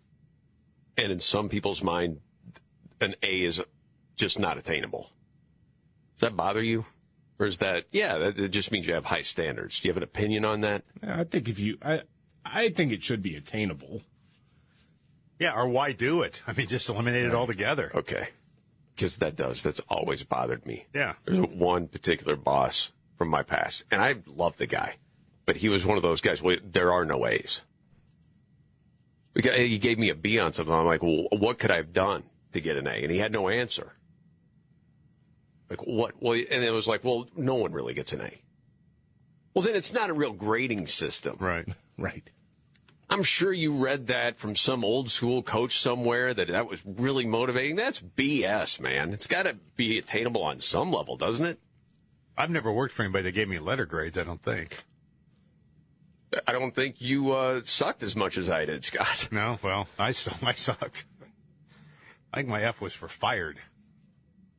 And in some people's mind, an A is just not attainable. Does that bother you? Or is that, yeah, that, that just means you have high standards. Do you have an opinion on that? I think if you, I, I think it should be attainable. Yeah, or why do it? I mean, just eliminate it altogether. Okay. Because that does. That's always bothered me. Yeah. There's one particular boss from my past, and I love the guy, but he was one of those guys. Well, there are no A's. He gave me a B on something. I'm like, well, what could I have done to get an A? And he had no answer. Like what? Well, and it was like, well, no one really gets an A. Well, then it's not a real grading system. Right. *laughs* Right. I'm sure you read that from some old school coach somewhere that that was really motivating. That's BS, man. It's got to be attainable on some level, doesn't it? I've never worked for anybody that gave me letter grades, I don't think. I don't think you uh, sucked as much as I did, Scott. *laughs* No, well, I, I sucked. I think my F was for fired.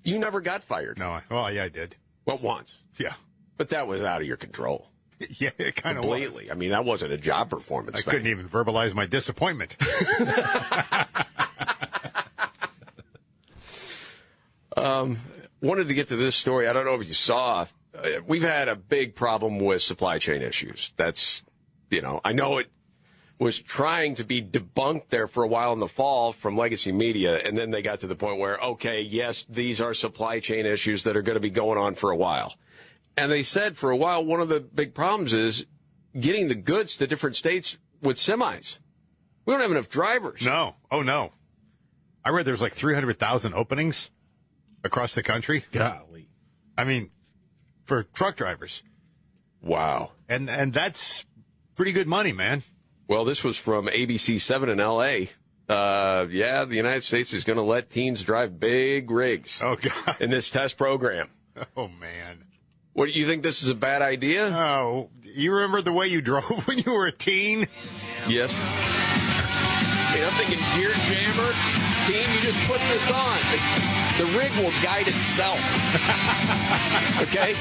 You never got fired. No, I, well, yeah, I did. Well, once. Yeah. But that was out of your control. *laughs* Yeah, it kind of was. Completely. I mean, that wasn't a job performance I thing. couldn't even verbalize my disappointment. *laughs* Um, wanted to get to this story. I don't know if you saw. Uh, we've had a big problem with supply chain issues. That's, you know, I know it was trying to be debunked there for a while in the fall from legacy media, and then they got to the point where, okay, yes, these are supply chain issues that are going to be going on for a while. And they said for a while, one of the big problems is getting the goods to different states with semis. We don't have enough drivers. no. Oh, no. I read there's like 300,000 openings across the country. Golly. I mean, for truck drivers. Wow. And and that's pretty good money, man. Well, this was from ABC 7 in LA. Uh, yeah, the United States is going to let teens drive big rigs Oh, God. in this test program. *laughs* Oh, man. What do you think this is a bad idea? Oh, you remember the way you drove *laughs* when you were a teen? yes. I mean, I'm thinking gear jammer, team, you just put this on. The, the rig will guide itself. *laughs* okay?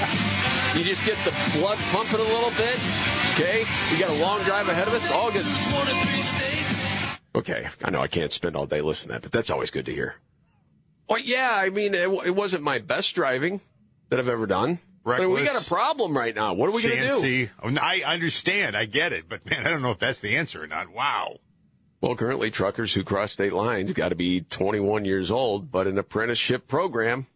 You just get the blood pumping a little bit. Okay? We got a long drive ahead of us. All good. Okay, I know I can't spend all day listening to that, but that's always good to hear. Well, yeah, I mean, it, it wasn't my best driving that I've ever done. I mean, we got a problem right now. What are we going to do? CNC. Oh, I understand. I get it. But, man, I don't know if that's the answer or not. Wow. Well, currently, truckers who cross state lines got to be 21 years old, but an apprenticeship program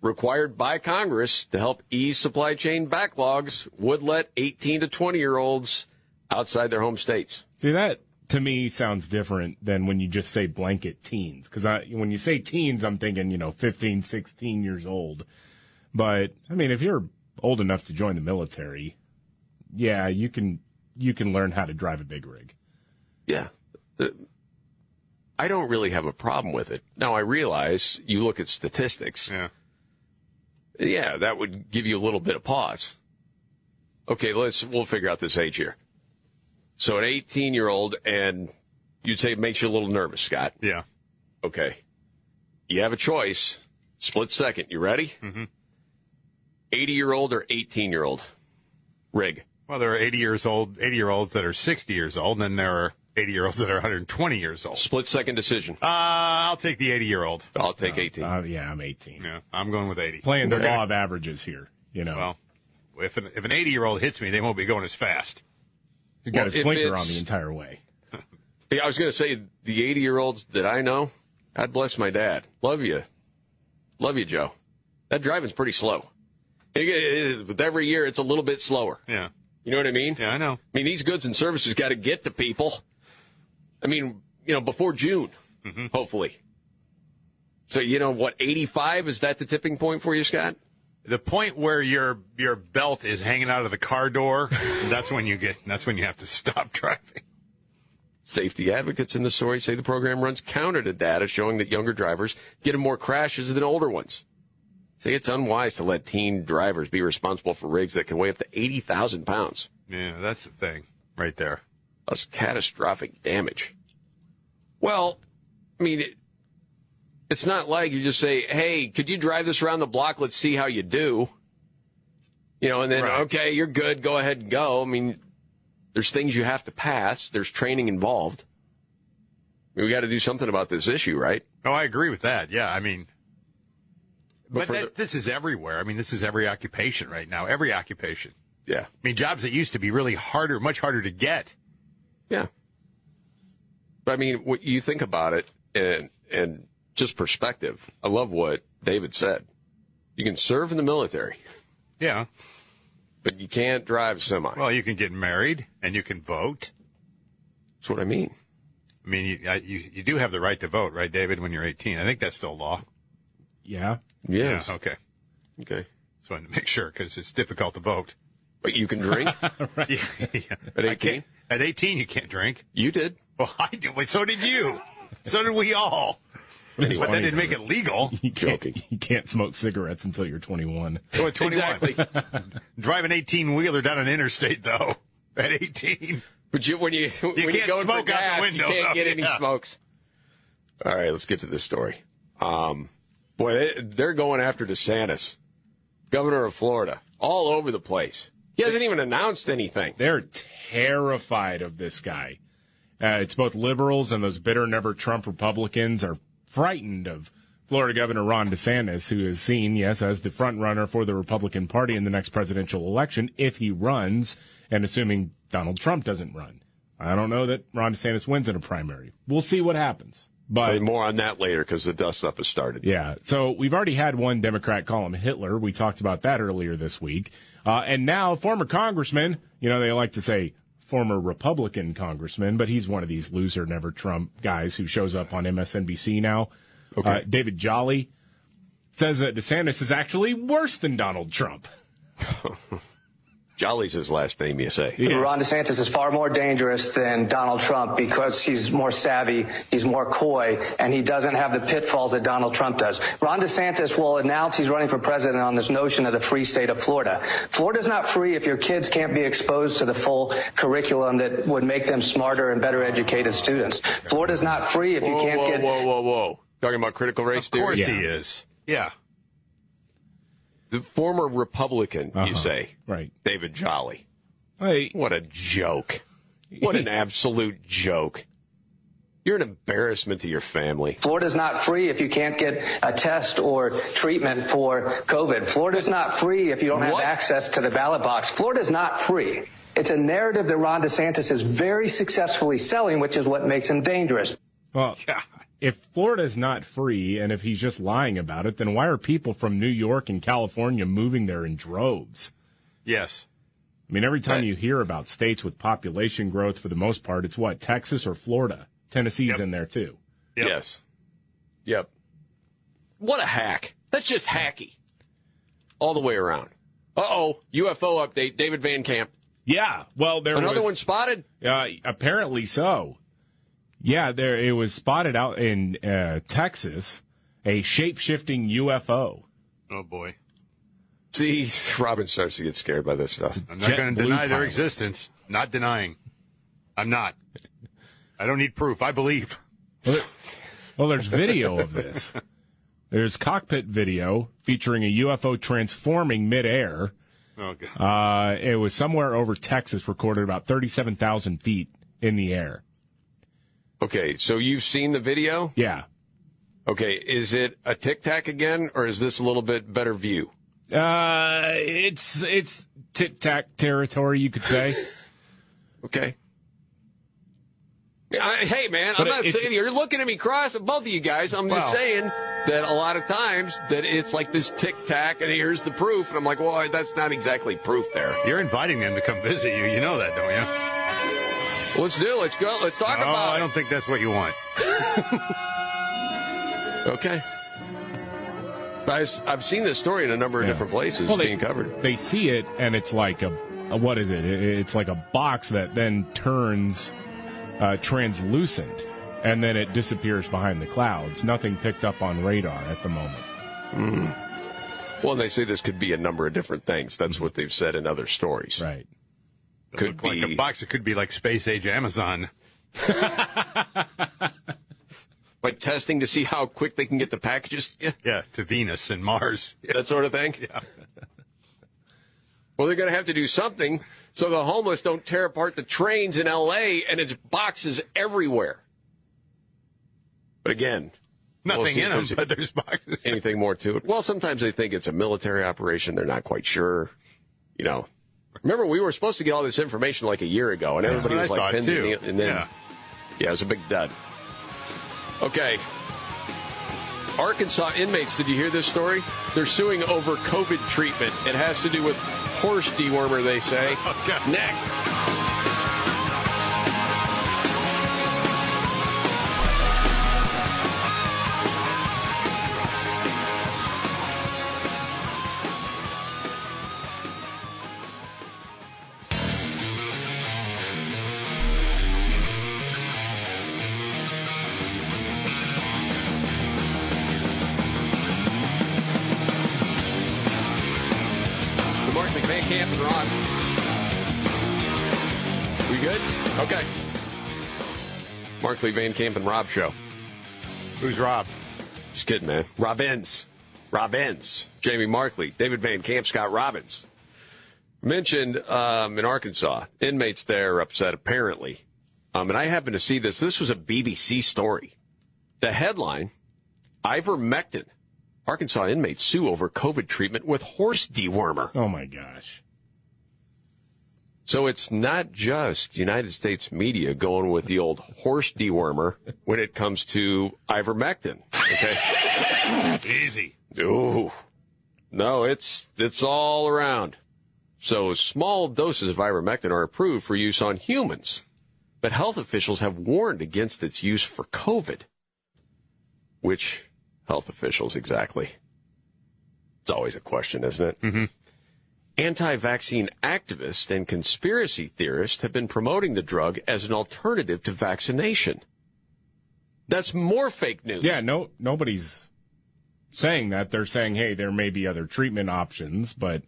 required by Congress to help ease supply chain backlogs would let 18 to 20 year olds outside their home states. See that to me sounds different than when you just say blanket teens. Because when you say teens, I'm thinking you know 15, 16 years old. But I mean, if you're old enough to join the military, yeah, you can you can learn how to drive a big rig. Yeah. Uh, I don't really have a problem with it. Now I realize you look at statistics. Yeah. Yeah, that would give you a little bit of pause. Okay, let's we'll figure out this age here. So an 18 year old, and you'd say it makes you a little nervous, Scott. Yeah. Okay. You have a choice. Split second. You ready? Mm-hmm. 80 year old or 18 year old? Rig. Well, there are 80 years old, 80 year olds that are 60 years old, and then there are 80 year olds that are 120 years old. Split second decision. Uh, I'll take the 80 year old. I'll take 18. Uh, yeah, I'm 18. Yeah, I'm going with 80. Playing the Okay. law of averages here. You know, Well, if an, if an 80 year old hits me, they won't be going as fast. he's got well, his blinker on the entire way. *laughs* Yeah, I was going to say the 80 year olds that I know, God bless my dad. Love you. Love you, Joe. That driving's pretty slow. It- it- With every year, it's a little bit slower. Yeah. You know what I mean? Yeah, I know. I mean, these goods and services got to get to people. I mean, you know, before June, Mm-hmm. hopefully. So, you know, what, 85? Is that the tipping point for you, Scott? The point where your your belt is hanging out of the car door, *laughs* that's when you get that's when you have to stop *laughs* driving. Safety advocates in the story say the program runs counter to data showing that younger drivers get in more crashes than older ones. Say it's unwise to let teen drivers be responsible for rigs that can weigh up to 80,000 pounds. Yeah, that's the thing right there. That's catastrophic damage. Well, I mean, it, it's not like you just say, hey, could you drive this around the block? Let's see how you do. You know, and then, Right. okay, you're good. Go ahead and go. I mean, there's things you have to pass. There's training involved. I mean, we got to do something about this issue, right? Oh, I agree with that. Yeah, I mean, But but, that, this is everywhere. I mean, this is every occupation right now. Every occupation. Yeah. I mean, jobs that used to be really harder, much harder to get. Yeah. But I mean, what you think about it and, and just perspective. I love what David said. You can serve in the military, Yeah. but you can't drive semi. Well, you can get married and you can vote. That's what I mean. I mean, you, I- you you do have the right to vote, right, David? When you're 18, I think that's still law. Yeah. Yes. Yeah, okay. Okay. Just wanted to make sure because it's difficult to vote. But you can drink *laughs* Yeah, yeah. at 18? At 18, you can't drink. You did. Well, I did. Wait, so did you. So did we all. But that didn't make it legal. *laughs* You can't, Joking. you can't smoke cigarettes until you're 21. Oh, 21. Exactly. *laughs* Drive an 18 wheeler down an interstate, though. At 18. But you, when you when you can't go in for smoke out the window, you can't though. get any Yeah. smokes. All right, let's get to this story. Um, boy, they, they're going after DeSantis, governor of Florida, all over the place. He hasn't even announced anything. They're terrified of this guy. Uh, it's both liberals and those bitter never Trump Republicans are frightened of Florida Governor Ron DeSantis, who is seen, yes, as the front runner for the Republican Party in the next presidential election if he runs, and assuming Donald Trump doesn't run. I don't know that Ron DeSantis wins in a primary. We'll see what happens. But more on that later because the dust up has started. yeah. So we've already had one Democrat call him Hitler. We talked about that earlier this week. Uh, and now former congressman, you know, they like to say former Republican congressman, but he's one of these loser, never Trump guys who shows up on MSNBC now. Okay. Uh, David Jolly says that DeSantis is actually worse than Donald Trump. *laughs* Jolly's his last name, you say. Ron DeSantis is far more dangerous than Donald Trump because he's more savvy, he's more coy, and he doesn't have the pitfalls that Donald Trump does. Ron DeSantis will announce he's running for president on this notion of the free state of Florida. Florida's not free if your kids can't be exposed to the full curriculum that would make them smarter and better educated students. Florida's not free if you Whoa, can't whoa, get whoa, whoa, whoa. whoa. Talking about critical race theory? Of course theory? he is. Yeah. The former Republican, you Uh-huh. say, Right. David Jolly. Hey, What a joke. What an *laughs* absolute joke. You're an embarrassment to your family. Florida's not free if you can't get a test or treatment for COVID. Florida's not free if you don't have What? access to the ballot box. Florida's not free. It's a narrative that Ron DeSantis is very successfully selling, which is what makes him dangerous. Well, if Florida's not free and if he's just lying about it, then why are people from New York and California moving there in droves? Yes. I mean, every time you hear about states with population growth, for the most part, it's what Texas or Florida. Tennessee's in there too. Yes. Yep. What a hack. That's just hacky. All the way around. Uh oh. UFO update. David Van Camp. Yeah. Well, there Another was, one spotted? Uh, apparently so. Yeah, there it was spotted out in uh, Texas, a shape shifting UFO. Oh boy. See, *laughs* Robin starts to get scared by this stuff. I'm not going to deny their existence. Not denying. I'm not. I don't need proof. I believe. Well, well, there's video of this. *laughs* There's cockpit video featuring a UFO transforming midair. Oh, God. Uh, it was somewhere over Texas, recorded about 37,000 feet in the air. Okay, so you've seen the video? Yeah. Okay, is it a tic tac again, or is this a little bit better view? Uh, it's it's tic tac territory, you could say. *laughs* okay. I, hey, man, But I'm not saying you're looking at me cross, both of you guys. I'm just Well- saying that a lot of times that it's like this tic tac, and here's the proof, and I'm like, well, that's not exactly proof there. You're inviting them to come visit you. You know that, don't you? Let's do. it. Let's go. Let's talk no, about I don't think that's what you want. *laughs* Okay. Guys, I've seen this story in a number of Yeah. different places Well, they- being covered. They see it, and it's like a, a what is it? It- It's like a box that then turns uh, translucent, and then it disappears behind the clouds. Nothing picked up on radar at the moment. Mm. Well, they say this could be a number of different things. That's what they've said in other stories. Right. Could Look like a box. It could be like space age Amazon. *laughs* like testing to see how quick they can get the packages. Yeah, Yeah, to Venus and Mars. *laughs* that sort of thing. Yeah. Well, they're going to have to do something so the homeless don't tear apart the trains in L.A. and it's boxes everywhere. But again, we'll Nothing in them, there's but there's boxes. anything more to it. Well, sometimes they think it's a military operation. They're not quite sure. You know, remember we were supposed to get all this information like a year ago, and everybody was I like pins too. and then Yeah. yeah, it was a big dud. Okay. Arkansas inmates, did you hear this story? They're suing over COVID treatment. It has to do with horse dewormer, they say. *laughs* Oh, Next. Mark Lee Van Camp and Rob show. Who's Rob? Just kidding, man. Robbins. Robbins. Jamie Markley. David Van Camp. Scott Robbins. Mentioned um, in Arkansas, inmates there are upset apparently. Um, and I happened to see this. This was a BBC story. The headline Ivermectin. Arkansas inmates sue over COVID treatment with horse dewormer. Oh my gosh. So it's not just United States media going with the old horse dewormer when it comes to ivermectin. Okay. Easy. Ooh. No, it's it's all around. So small doses of ivermectin are approved for use on humans, but health officials have warned against its use for COVID. Which health officials exactly? It's always a question, isn't it? Mm-hmm. Anti-vaccine activists and conspiracy theorists have been promoting the drug as an alternative to vaccination. That's more fake news. Yeah, no, nobody's saying that. They're saying, hey, there may be other treatment options, but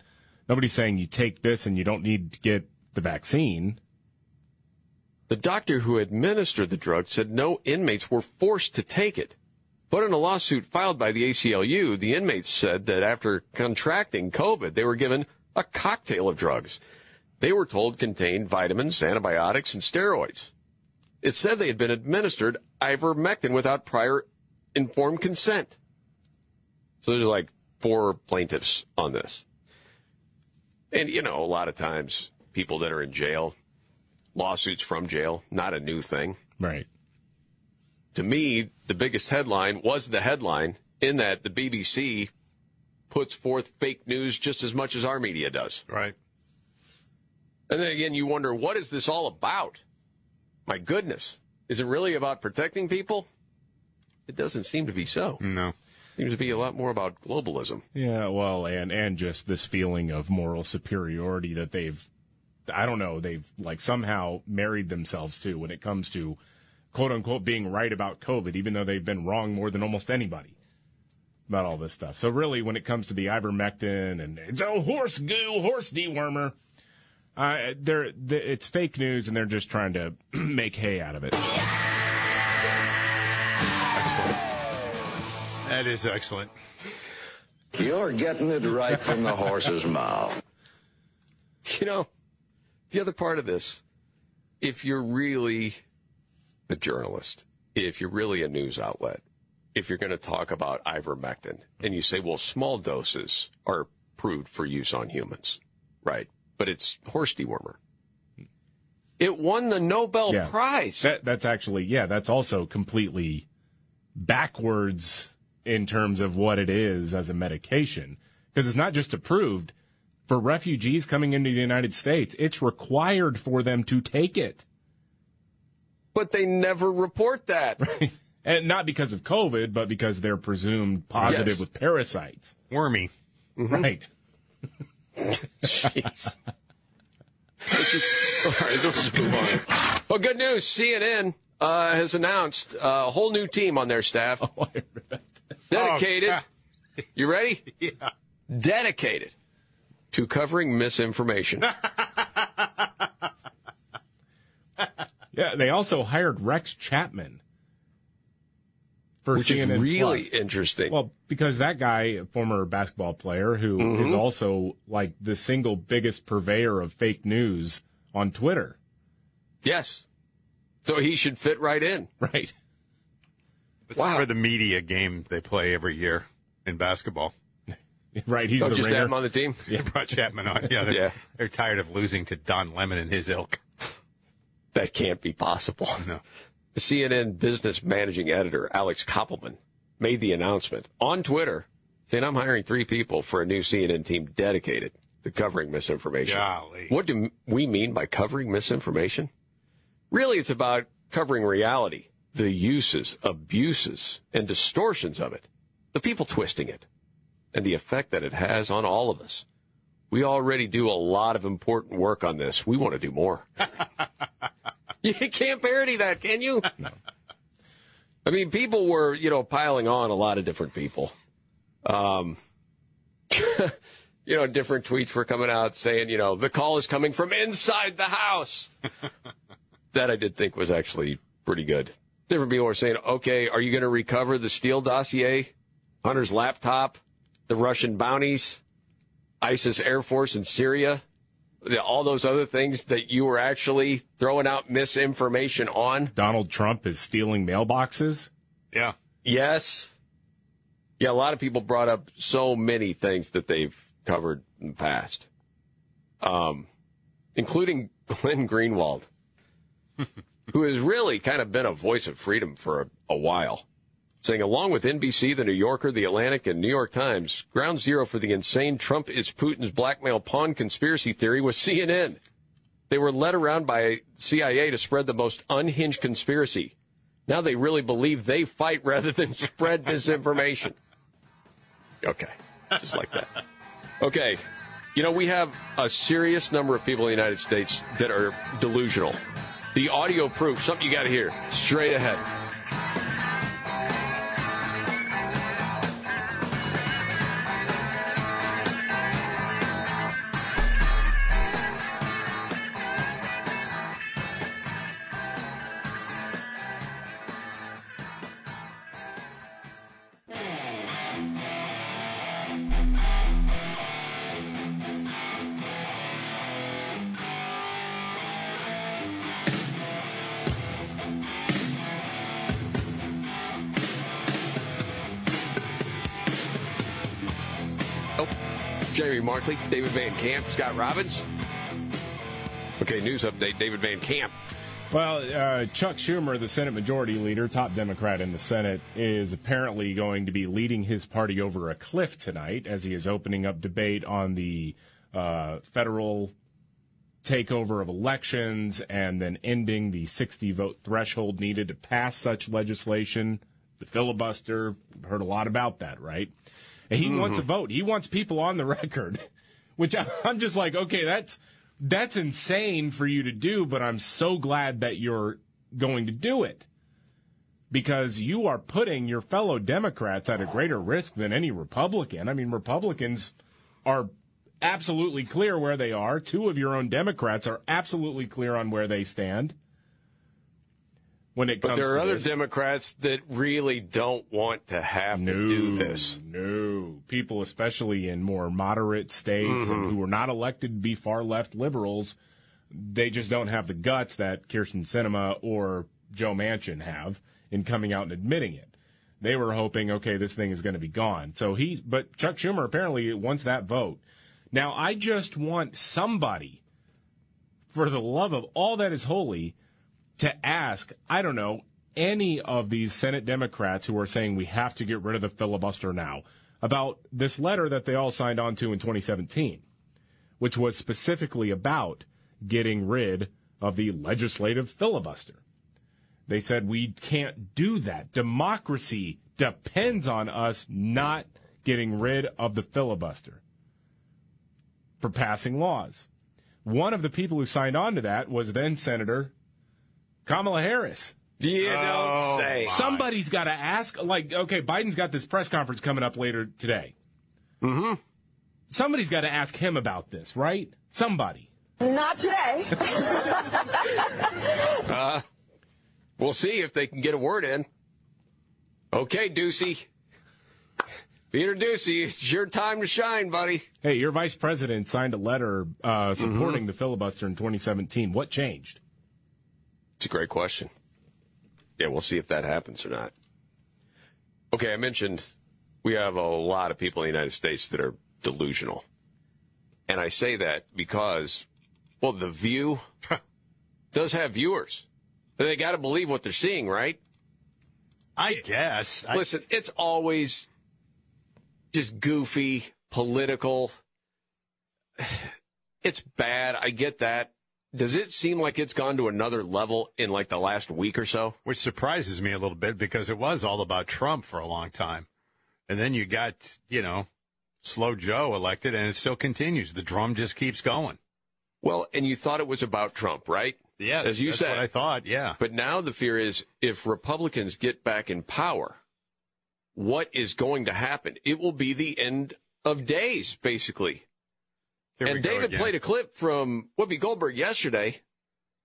nobody's saying you take this and you don't need to get the vaccine. The doctor who administered the drug said no inmates were forced to take it. But in a lawsuit filed by the ACLU, the inmates said that after contracting COVID, they were given a cocktail of drugs. They were told contained vitamins, antibiotics, and steroids. It said they had been administered ivermectin without prior informed consent. So there's like four plaintiffs on this. And, you know, a lot of times people that are in jail, lawsuits from jail, not a new thing. Right. To me, the biggest headline was the headline in that the BBC puts forth fake news just as much as our media does. Right. And then again, you wonder, what is this all about? My goodness. Is it really about protecting people? It doesn't seem to be so. No. Seems to be a lot more about globalism. Yeah, well, and and just this feeling of moral superiority that they've, I don't know, they've like somehow married themselves to when it comes to quote unquote being right about COVID, even though they've been wrong more than almost anybody about all this stuff. So really, when it comes to the ivermectin and it's a horse goo, horse dewormer, uh, they're, they it's fake news, and they're just trying to *clears throat* make hay out of it. Excellent. That is excellent. You're getting it right from the horse's *laughs* mouth. You know, the other part of this, if you're really a journalist, if you're really a news outlet, if you're going to talk about ivermectin and you say, well, small doses are approved for use on humans, right? But it's horse dewormer. It won the Nobel Yeah. Prize. That, that's actually, yeah, that's also completely backwards in terms of what it is as a medication. Because it's not just approved for refugees coming into the United States, it's required for them to take it. But they never report that. Right. And not because of COVID, but because they're presumed positive Yes. with parasites. Wormy. Right. *laughs* Jeez. Let's just- all right, let's just move on. Well, good news. CNN uh, has announced uh, a whole new team on their staff. *laughs* Dedicated. Oh, you ready? *laughs* Yeah. Dedicated to covering misinformation. Yeah, they also hired Rex Chapman for Which is really Plus. interesting. Well, because that guy, a former basketball player, who is Mhm. also like the single biggest purveyor of fake news on Twitter. yes. So he should fit right in. *laughs* Right. This is for the media game they play every year in basketball. *laughs* Right, he's Oh, the just ringer. have him on the team? *laughs* They brought Chapman on. Yeah, they're, Yeah. they're tired of losing to Don Lemon and his ilk. That can't be possible. No. The CNN business managing editor, Alex Koppelman, made the announcement on Twitter saying, I'm hiring three people for a new CNN team dedicated to covering misinformation. Golly. What do we mean by covering misinformation? Really, it's about covering reality, the uses, abuses, and distortions of it, the people twisting it, and the effect that it has on all of us. We already do a lot of important work on this. We want to do more. *laughs* *laughs* you can't parody that, can you? *laughs* No. I mean, people were, you know, piling on a lot of different people. Um, *laughs* you know, different tweets were coming out saying, you know, the call is coming from inside the house. that I did think was actually pretty good. Different people were saying, okay, are you going to recover the Steele dossier, Hunter's laptop, the Russian bounties, ISIS Air Force in Syria, all those other things that you were actually throwing out misinformation on? Donald Trump is stealing mailboxes. Yeah. Yes. Yeah, a lot of people brought up so many things that they've covered in the past, um, including *laughs* Glenn Greenwald, *laughs* who has really kind of been a voice of freedom for a, a while, saying, along with NBC, The New Yorker, The Atlantic, and New York Times, ground zero for the insane Trump is Putin's blackmail pawn conspiracy theory was CNN. They were led around by CIA to spread the most unhinged conspiracy. Now they really believe they fight rather than *laughs* spread misinformation. Okay, just like that. Okay, you know, we have a serious number of people in the United States that are delusional. The audio proof, something you got to hear straight ahead. Markley, David Van Camp, Scott Robbins. Okay, news update David Van Camp. Well, uh, Chuck Schumer, the Senate Majority Leader, top Democrat in the Senate, is apparently going to be leading his party over a cliff tonight as he is opening up debate on the uh, federal takeover of elections and then ending the 60 vote threshold needed to pass such legislation. The filibuster, heard a lot about that, right? And he wants mm-hmm. a vote. He wants people on the record, *laughs* which I'm just like, okay, that's that's insane for you to do, but I'm so glad that you're going to do it because you are putting your fellow Democrats at a greater risk than any Republican. I mean, Republicans are absolutely clear where they are. Two of your own Democrats are absolutely clear on where they stand. When it But comes there are other this. Democrats that really don't want to have to do this. No, people, especially in more moderate states and Mhm. who are not elected to be far left liberals, they just don't have the guts that Kyrsten Sinema or Joe Manchin have in coming out and admitting it. They were hoping, okay, this thing is going to be gone. So he, but Chuck Schumer apparently wants that vote. Now, I just want somebody, for the love of all that is holy, to ask, I don't know, any of these Senate Democrats who are saying we have to get rid of the filibuster now about this letter that they all signed on to in 2017, which was specifically about getting rid of the legislative filibuster. They said we can't do that. Democracy depends on us not getting rid of the filibuster for passing laws. One of the people who signed on to that was then Senator Kamala Harris. You don't say. Somebody's got to ask. Like, okay, Biden's got this press conference coming up later today. Mm-hmm. Somebody's got to ask him about this, right? Somebody. Not today. *laughs* Uh, we'll see if they can get a word in. Okay, Doocy. Peter Doocy, it's your time to shine, buddy. Hey, your vice president signed a letter uh, supporting the filibuster in 2017. What changed? It's a great question. Yeah, we'll see if that happens or not. Okay, I mentioned we have a lot of people in the United States that are delusional. And I say that because, well, The View *laughs* does have viewers. They got to believe what they're seeing, right? I guess. I- Listen, it's always just goofy, political. *sighs* It's bad. I get that. Does it seem like it's gone to another level in like the last week or so? Which surprises me a little bit because it was all about Trump for a long time. And then you got, you know, Slow Joe elected and it still continues. The drum just keeps going. Well, and you thought it was about Trump, right? Yes, As you that's said. what I thought, yeah. But now the fear is if Republicans get back in power, what is going to happen? It will be the end of days, basically. Here and David played a clip from Whoopi Goldberg yesterday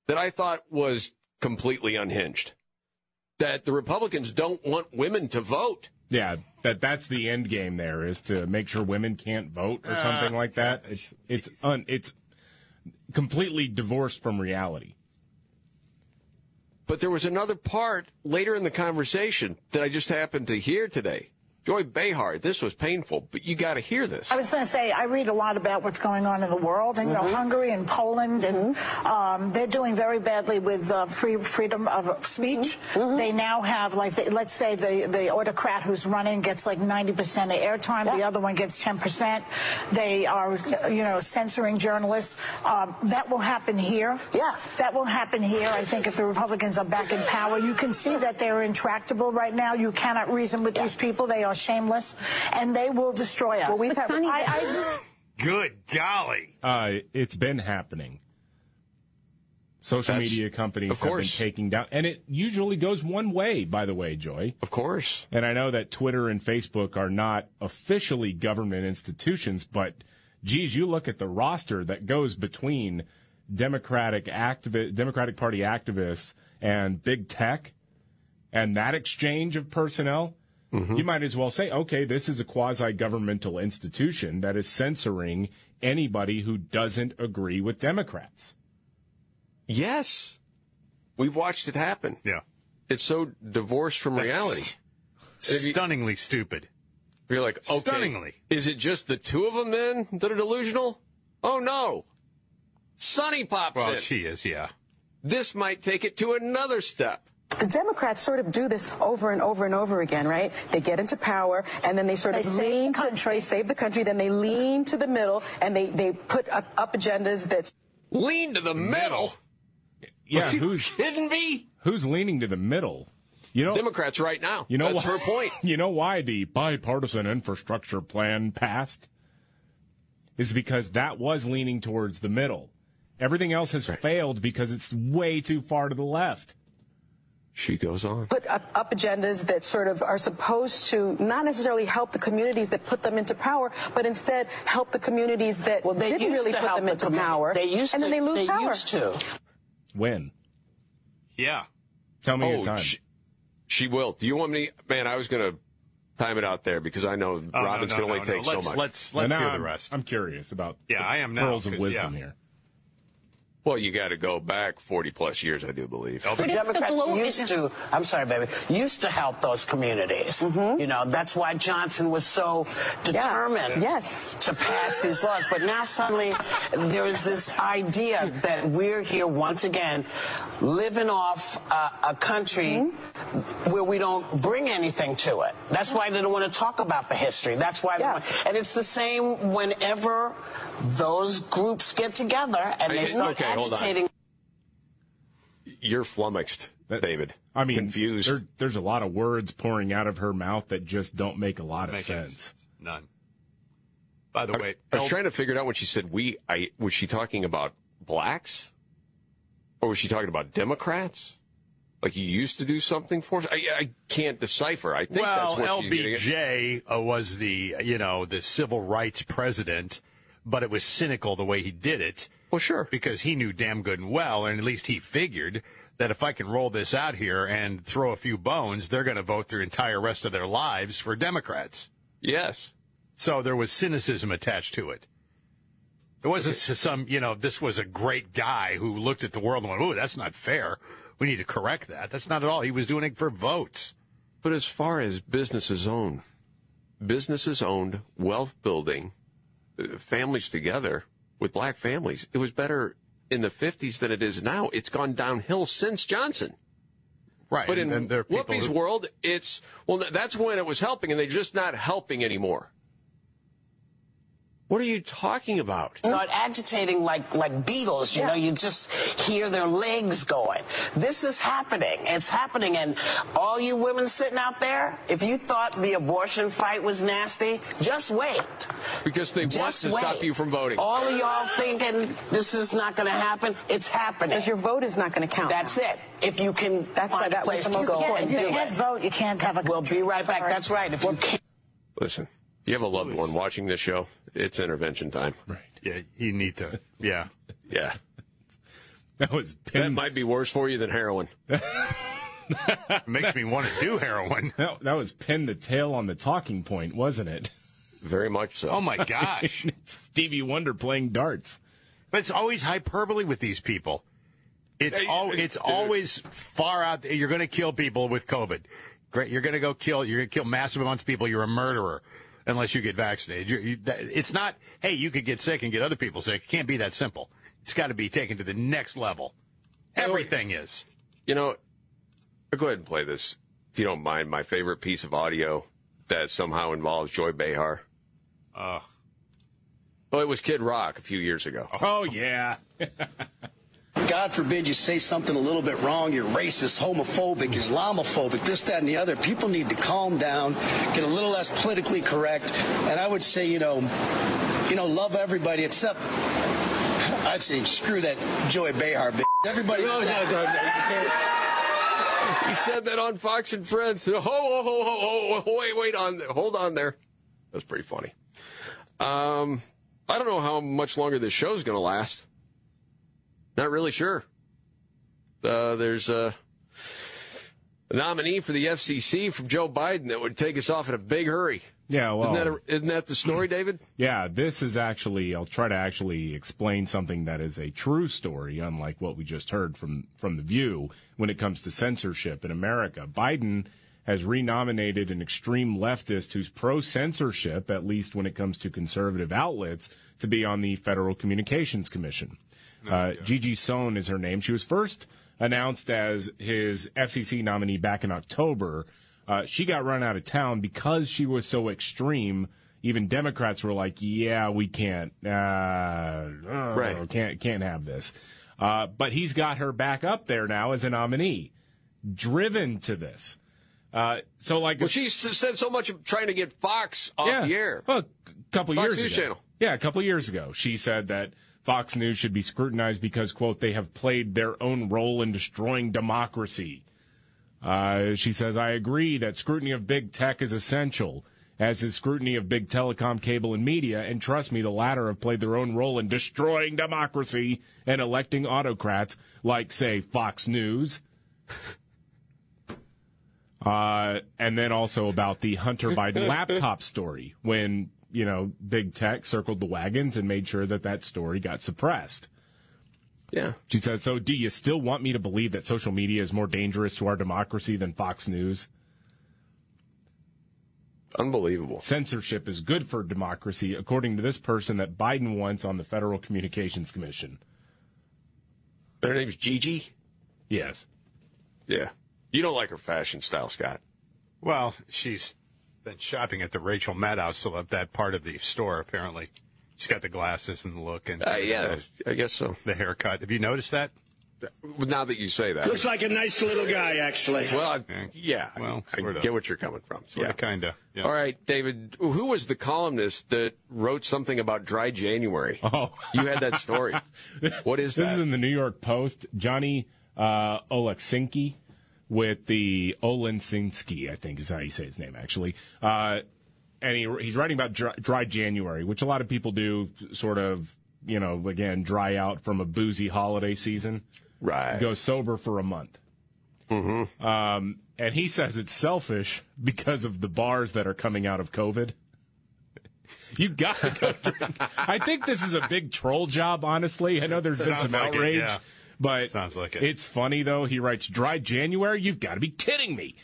that I thought was completely unhinged. That the Republicans don't want women to vote. Yeah, that that's the end game. There is to make sure women can't vote or Uh, something like that. It's it's un, it's completely divorced from reality. But there was another part later in the conversation that I just happened to hear today. Joy Behar, this was painful, but you got to hear this. I was going to say, I read a lot about what's going on in the world, and you know, Hungary and Poland, and um, they're doing very badly with uh, free freedom of speech. They now have, like, the, let's say the the autocrat who's running gets like 90% of airtime, the other one gets 10%. They are, you know, censoring journalists. Um, that will happen here. Yeah, that will happen here. I think if the Republicans are back in power, you can see that they're intractable right now. You cannot reason with these people. They are shameless, and they will destroy us. Well, we've had- Sonny, *laughs* I, I, *laughs* Good golly. Uh, it's been happening. Social That's- media companies have been taking down, and it usually goes one way. By the way, Joy. Of course. And I know that Twitter and Facebook are not officially government institutions, but geez, you look at the roster that goes between Democratic activi- Democratic Party activists and big tech, and that exchange of personnel. Mm-hmm. You might as well say, okay, this is a quasi governmental institution that is censoring anybody who doesn't agree with Democrats. Yes. We've watched it happen. Yeah. It's so divorced from reality. *laughs* If you- Stunningly stupid. You're like, okay, Stunningly. is it just the two of them then that are delusional? Oh no. Sonny pops Well, in. she is, yeah. This might take it to another step. The Democrats sort of do this over and over and over again, right? They get into power and then they sort They of save lean the to they save the country, then they lean to the middle and they, they put up, up agendas that Lean to the middle. Yeah, Are you who's kidding me? who's leaning to the middle? You know, Democrats right now. You know that's why, her point. *laughs* You know why the bipartisan infrastructure plan passed? Is because that was leaning towards the middle. Everything else has failed because it's way too far to the left. She goes on. put up, up agendas that sort of are supposed to not necessarily help the communities that put them into power, but instead help the communities that Well, they didn't really put them the into community. power. They used and then to- they lose they power. used to. When? Yeah. Tell me oh, your time. She, she will. Do you want me? Man, I was going to time it out there because I know Oh, Robin's no, no, can only no, take no. so Let's, much. Let's let's now hear the I'm- rest. I'm curious about Yeah, the I am now, pearls of wisdom yeah. here. Well, you got to go back 40 plus years, I do believe. The Democrats used to, I'm sorry, baby, used to help those communities. You know, that's why Johnson was so determined Yes. to pass these laws. But now suddenly there is this idea that we're here once again living off uh, a country where we don't bring anything to it. That's why they don't want to talk about the history. That's why they want, and it's the same whenever those groups get together and I- they start okay, hold on. Agitating. You're flummoxed, David. I mean, confused. There, there's a lot of words pouring out of her mouth that just don't make a lot of Make sense. None. By the I, way, I was trying to figure it out when she said we. I was she talking about blacks, or was she talking about Democrats? Like you used to do something for us. I, I can't decipher. I think well, that's what she's getting at. LBJ uh, was the you know the civil rights president, but it was cynical the way he did it. Well, sure, because he knew damn good and well, and at least he figured that if I can roll this out here and throw a few bones, they're going to vote their entire rest of their lives for Democrats. Yes. So there was cynicism attached to it. It wasn't some, you know, this was a great guy who looked at the world and went, "Ooh, that's not fair. We need to correct that." That's not at all. He was doing it for votes. But as far as businesses owned, businesses owned, wealth building, uh, families together with black families, it was better in the 50s than it is now. It's gone downhill since Johnson. Right. But in then there are people Whoopi's who- world, it's, well, that's when it was helping, and they're just not helping anymore. What are you talking about? start agitating like like beetles. You know, you just hear their legs going. This is happening. It's happening, and all you women sitting out there, if you thought the abortion fight was nasty, just wait. Because they want Just to stop you from voting. All of y'all thinking this is not going to happen. It's happening. Because your vote is not going to count. That's it. If you can That's why that a was place the to most go important If you can't it. vote, you can't have a. We'll be right back. That's right. If you can't. Listen, you have a loved one watching this show, it's intervention time. Right. Yeah, you need to. Yeah. *laughs* Yeah. That was That might be worse for you than heroin. *laughs* Makes me want to do heroin. *laughs* That, that was pinned the tail on the talking point, wasn't it? Very much so. Oh my gosh. Stevie Wonder playing darts. But it's always hyperbole with these people. It's Hey, all. It's always far out. There. You're going to kill people with COVID. Great. You're going to go kill. You're going to kill massive amounts of people. You're a murderer unless you get vaccinated. You're, you, that, it's not. Hey, you could get sick and get other people sick. It can't be that simple. It's got to be taken to the next level. Everything is. You know, go ahead and play this, if you don't mind. My favorite piece of audio that somehow involves Joy Behar. Uh, Well, it was Kid Rock a few years ago. Oh, yeah. *laughs* God forbid you say something a little bit wrong, you're racist, homophobic, Islamophobic, this, that, and the other. People need to calm down, get a little less politically correct, and I would say, you know, you know, love everybody except I'd say screw that Joey Behar bitch. Everybody. No, no, no, no. He said that on Fox and Friends. Ho, ho, ho, ho, ho, wait, wait on, hold on there. That's pretty funny. Um, I don't know how much longer this show's going to last. Not really sure. Uh, there's a, a nominee for the FCC from Joe Biden that would take us off in a big hurry. Yeah, well, isn't that, a, isn't that the story, *clears throat* David? Yeah, this is actually. I'll try to actually explain something that is a true story, unlike what we just heard from from the View. When it comes to censorship in America, Biden has renominated an extreme leftist who's pro censorship, at least when it comes to conservative outlets, to be on the Federal Communications Commission. Uh, Gigi Sohn is her name. She was first announced as his FCC nominee back in October. Uh, she got run out of town because she was so extreme even Democrats were like, "Yeah, we can't, uh, uh, Right. can't, can't have this." Uh, but he's got her back up there now as a nominee, driven to this. Uh, so, like, Well, she said so much of trying to get Fox off yeah, the air. Well, a couple Fox years News ago. Channel. Yeah, a couple years ago, she said that Fox News should be scrutinized because, quote, they have played their own role in destroying democracy. Uh, she says, I agree that scrutiny of big tech is essential, as is scrutiny of big telecom, cable, and media. And trust me, the latter have played their own role in destroying democracy and electing autocrats like, say, Fox News. *laughs* Uh, and then also about the Hunter Biden laptop story when, you know, big tech circled the wagons and made sure that that story got suppressed. Yeah. She said, So do you still want me to believe that social media is more dangerous to our democracy than Fox News? Unbelievable. Censorship is good for democracy, according to this person that Biden wants on the Federal Communications Commission. Her name's Gigi? Yes. Yeah. You don't like her fashion style, Scott. Well, she's been shopping at the Rachel Maddow celeb that part of the store. Apparently, she's got the glasses and the look and Uh, yeah, I guess so. The haircut. Have you noticed that? Now that you say that. Looks like a nice little guy, actually. Well, I, yeah. Well, I sort of. get what you're coming from. Sort yeah. of, kinda. Yeah. All right, David. Who was the columnist that wrote something about dry January? Oh, you had that story. *laughs* What is this that? is in the New York Post. Johnny uh, Oleksinski with the Olensinski, I think is how you say his name, actually. Uh, and he, he's writing about dry, dry January, which a lot of people do, sort of, you know, again, dry out from a boozy holiday season. Right. Go sober for a month. Mm-hmm. Um, and he says it's selfish because of the bars that are coming out of COVID. *laughs* You got to go drink. I think this is a big troll job, honestly. I know there's been Sounds some like it, outrage, yeah. But Sounds like it. it's funny though. He writes, "Dry January? You've got to be kidding me."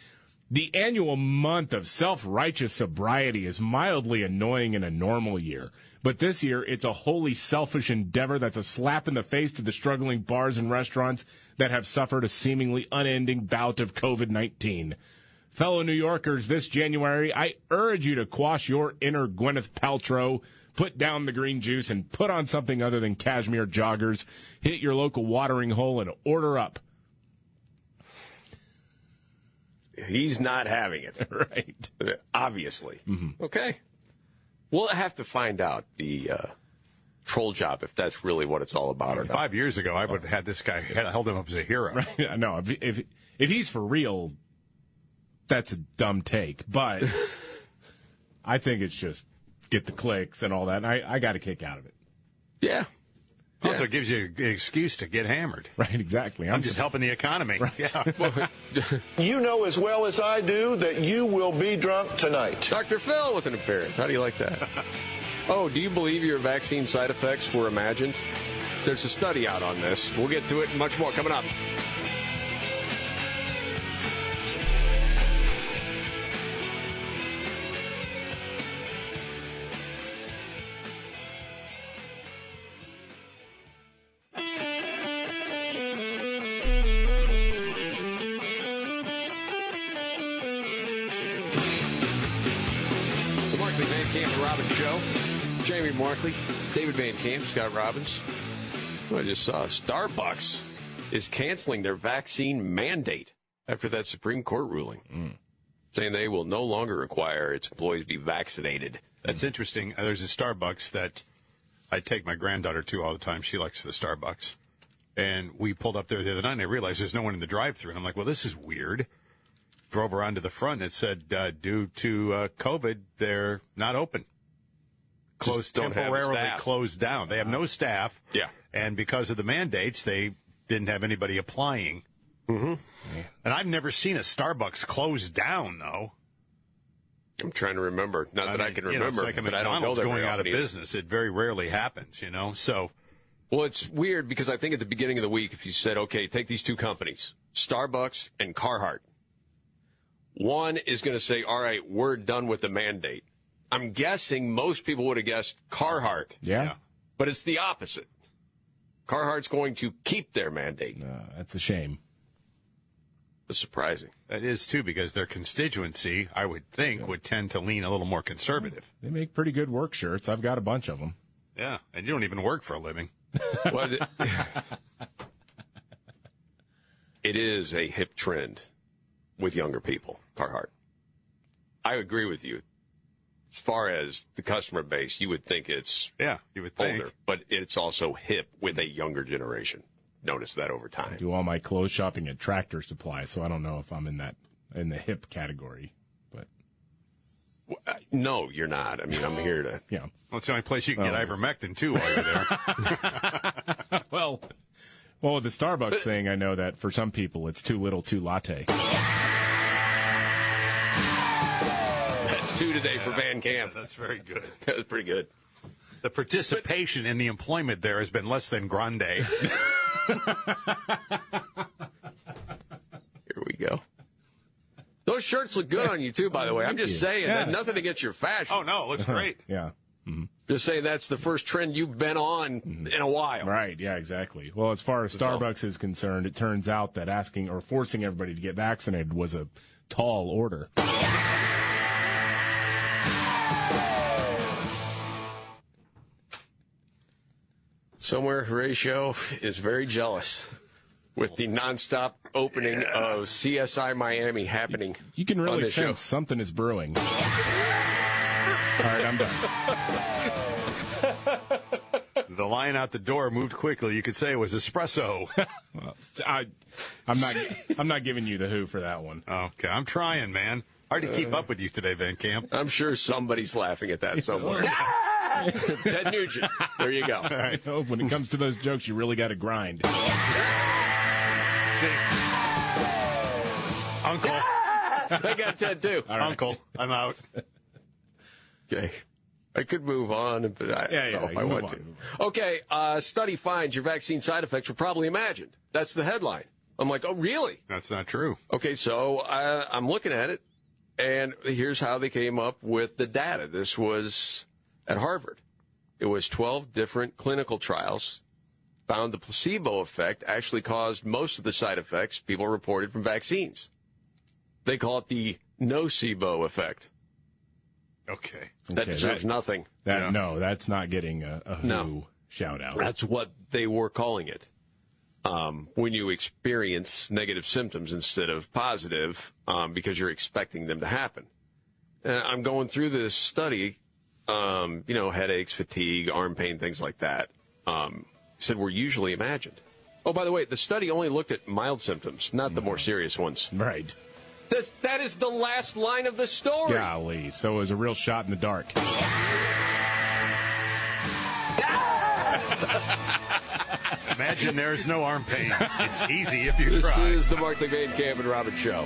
The annual month of self-righteous sobriety is mildly annoying in a normal year. But this year, it's a wholly selfish endeavor that's a slap in the face to the struggling bars and restaurants that have suffered a seemingly unending bout of COVID-19. Fellow New Yorkers, this January, I urge you to quash your inner Gwyneth Paltrow, put down the green juice, and put on something other than cashmere joggers. Hit your local watering hole and order up. He's not having it. *laughs* right. Obviously. Mm-hmm. Okay. We'll have to find out the uh, troll job if that's really what it's all about or not. Five years ago, I would have had this guy held him up as a hero. Right? No, if, if if he's for real, that's a dumb take. But *laughs* I think it's just get the clicks and all that. And I I got a kick out of it. Yeah. Also, it gives you an excuse to get hammered. Right. Exactly. I'm, just helping the economy. *laughs* Yeah. *laughs* You know as well as I do that you will be drunk tonight. Dr. Phil with an appearance. How do you like that? *laughs* oh, do you believe your vaccine side effects were imagined? There's a study out on this. We'll get to it much more coming up. Jamie David Van Camp, Scott Robbins. I just saw Starbucks is canceling their vaccine mandate after that Supreme Court ruling, saying they will no longer require its employees be vaccinated. That's interesting. Uh, There's a Starbucks that I take my granddaughter to all the time. She likes the Starbucks. And we pulled up there the other night and I realized there's no one in the drive through. And I'm like, well, this is weird. Drove around to the front and it said, uh, due to uh, COVID, they're not open. Closed, temporarily closed down. They have no staff. Yeah. And because of the mandates, they didn't have anybody applying. Mm-hmm. And I've never seen a Starbucks closed down, though. I'm trying to remember. Not that I mean, can you know, remember, it's like but I don't know that going out of either. business. It very rarely happens, you know. So, Well, it's weird because I think at the beginning of the week, if you said, okay, take these two companies, Starbucks and Carhartt, one is going to say, all right, we're done with the mandate. I'm guessing most people would have guessed Carhartt. Yeah. But it's the opposite. Carhartt's going to keep their mandate. Uh, that's a shame. That's surprising. That is too, because their constituency, I would think, would tend to lean a little more conservative. They make pretty good work shirts. I've got a bunch of them. Yeah, and you don't even work for a living. *laughs* Well, it- it is a hip trend with younger people, Carhartt. I agree with you. As far as the customer base, you would think it's yeah, you would think. older, but it's also hip with a younger generation. Notice that over time. do all my clothes shopping at Tractor Supply, so I don't know if I'm in that in the hip category. But Uh, No, you're not. I mean, I'm here to. *laughs* yeah. Well, it's the only place you can get Oh. ivermectin too while you're there. *laughs* *laughs* well, well, with the Starbucks thing, I know that for some people it's too little, too latte. Two today for Van Camp. That's very good. *laughs* that was pretty good. The participation in the employment there has been less than grande. *laughs* Here we go. Those shirts look good on you too, by the way. I'm just saying, Yeah. nothing against your fashion. oh no, it looks great. *laughs* yeah. Mm-hmm. Just saying that's the first trend you've been on mm-hmm. in a while. Right, yeah, exactly. Well, as far as That's all. Starbucks is concerned, it turns out that asking or forcing everybody to get vaccinated was a tall order. Somewhere Horatio is very jealous with the nonstop opening of CSI Miami happening. You can on really this show. sense something is brewing. All right, I'm done. *laughs* The line out the door moved quickly. You could say it was espresso. Well, *laughs* I, I'm not. I'm not giving you the who for that one. okay, I'm trying, man. Hard to keep uh, up with you today, Van Camp. I'm sure somebody's laughing at that somewhere. *laughs* *laughs* Ted Nugent. There you go. Oh, when it comes to those jokes, you really got to grind. See, Uncle, I got Ted too. Uncle, I'm out. Okay. I could move on, but I Yeah, yeah, don't know if I move want on, to. Okay, uh, study finds your vaccine side effects were probably imagined. That's the headline. I'm like, oh, really? That's not true. Okay, so uh, I'm looking at it, and here's how they came up with the data. This was at Harvard. It was 12 different clinical trials. Found the placebo effect actually caused most of the side effects people reported from vaccines. They call it the nocebo effect. Okay. That Okay, deserves that- nothing. That Yeah. no, that's not getting a, a who No. shout out. That's what they were calling it. Um, when you experience negative symptoms instead of positive, um, because you're expecting them to happen. And I'm going through this study, um, you know, headaches, fatigue, arm pain, things like that. Um, said were usually imagined. Oh, by the way, the study only looked at mild symptoms, not the more serious ones. right. This, that is the last line of the story. Golly, so it was a real shot in the dark. *laughs* Imagine there's no arm pain. It's easy if you This try. is the Mark Van Camp and Robbins Show.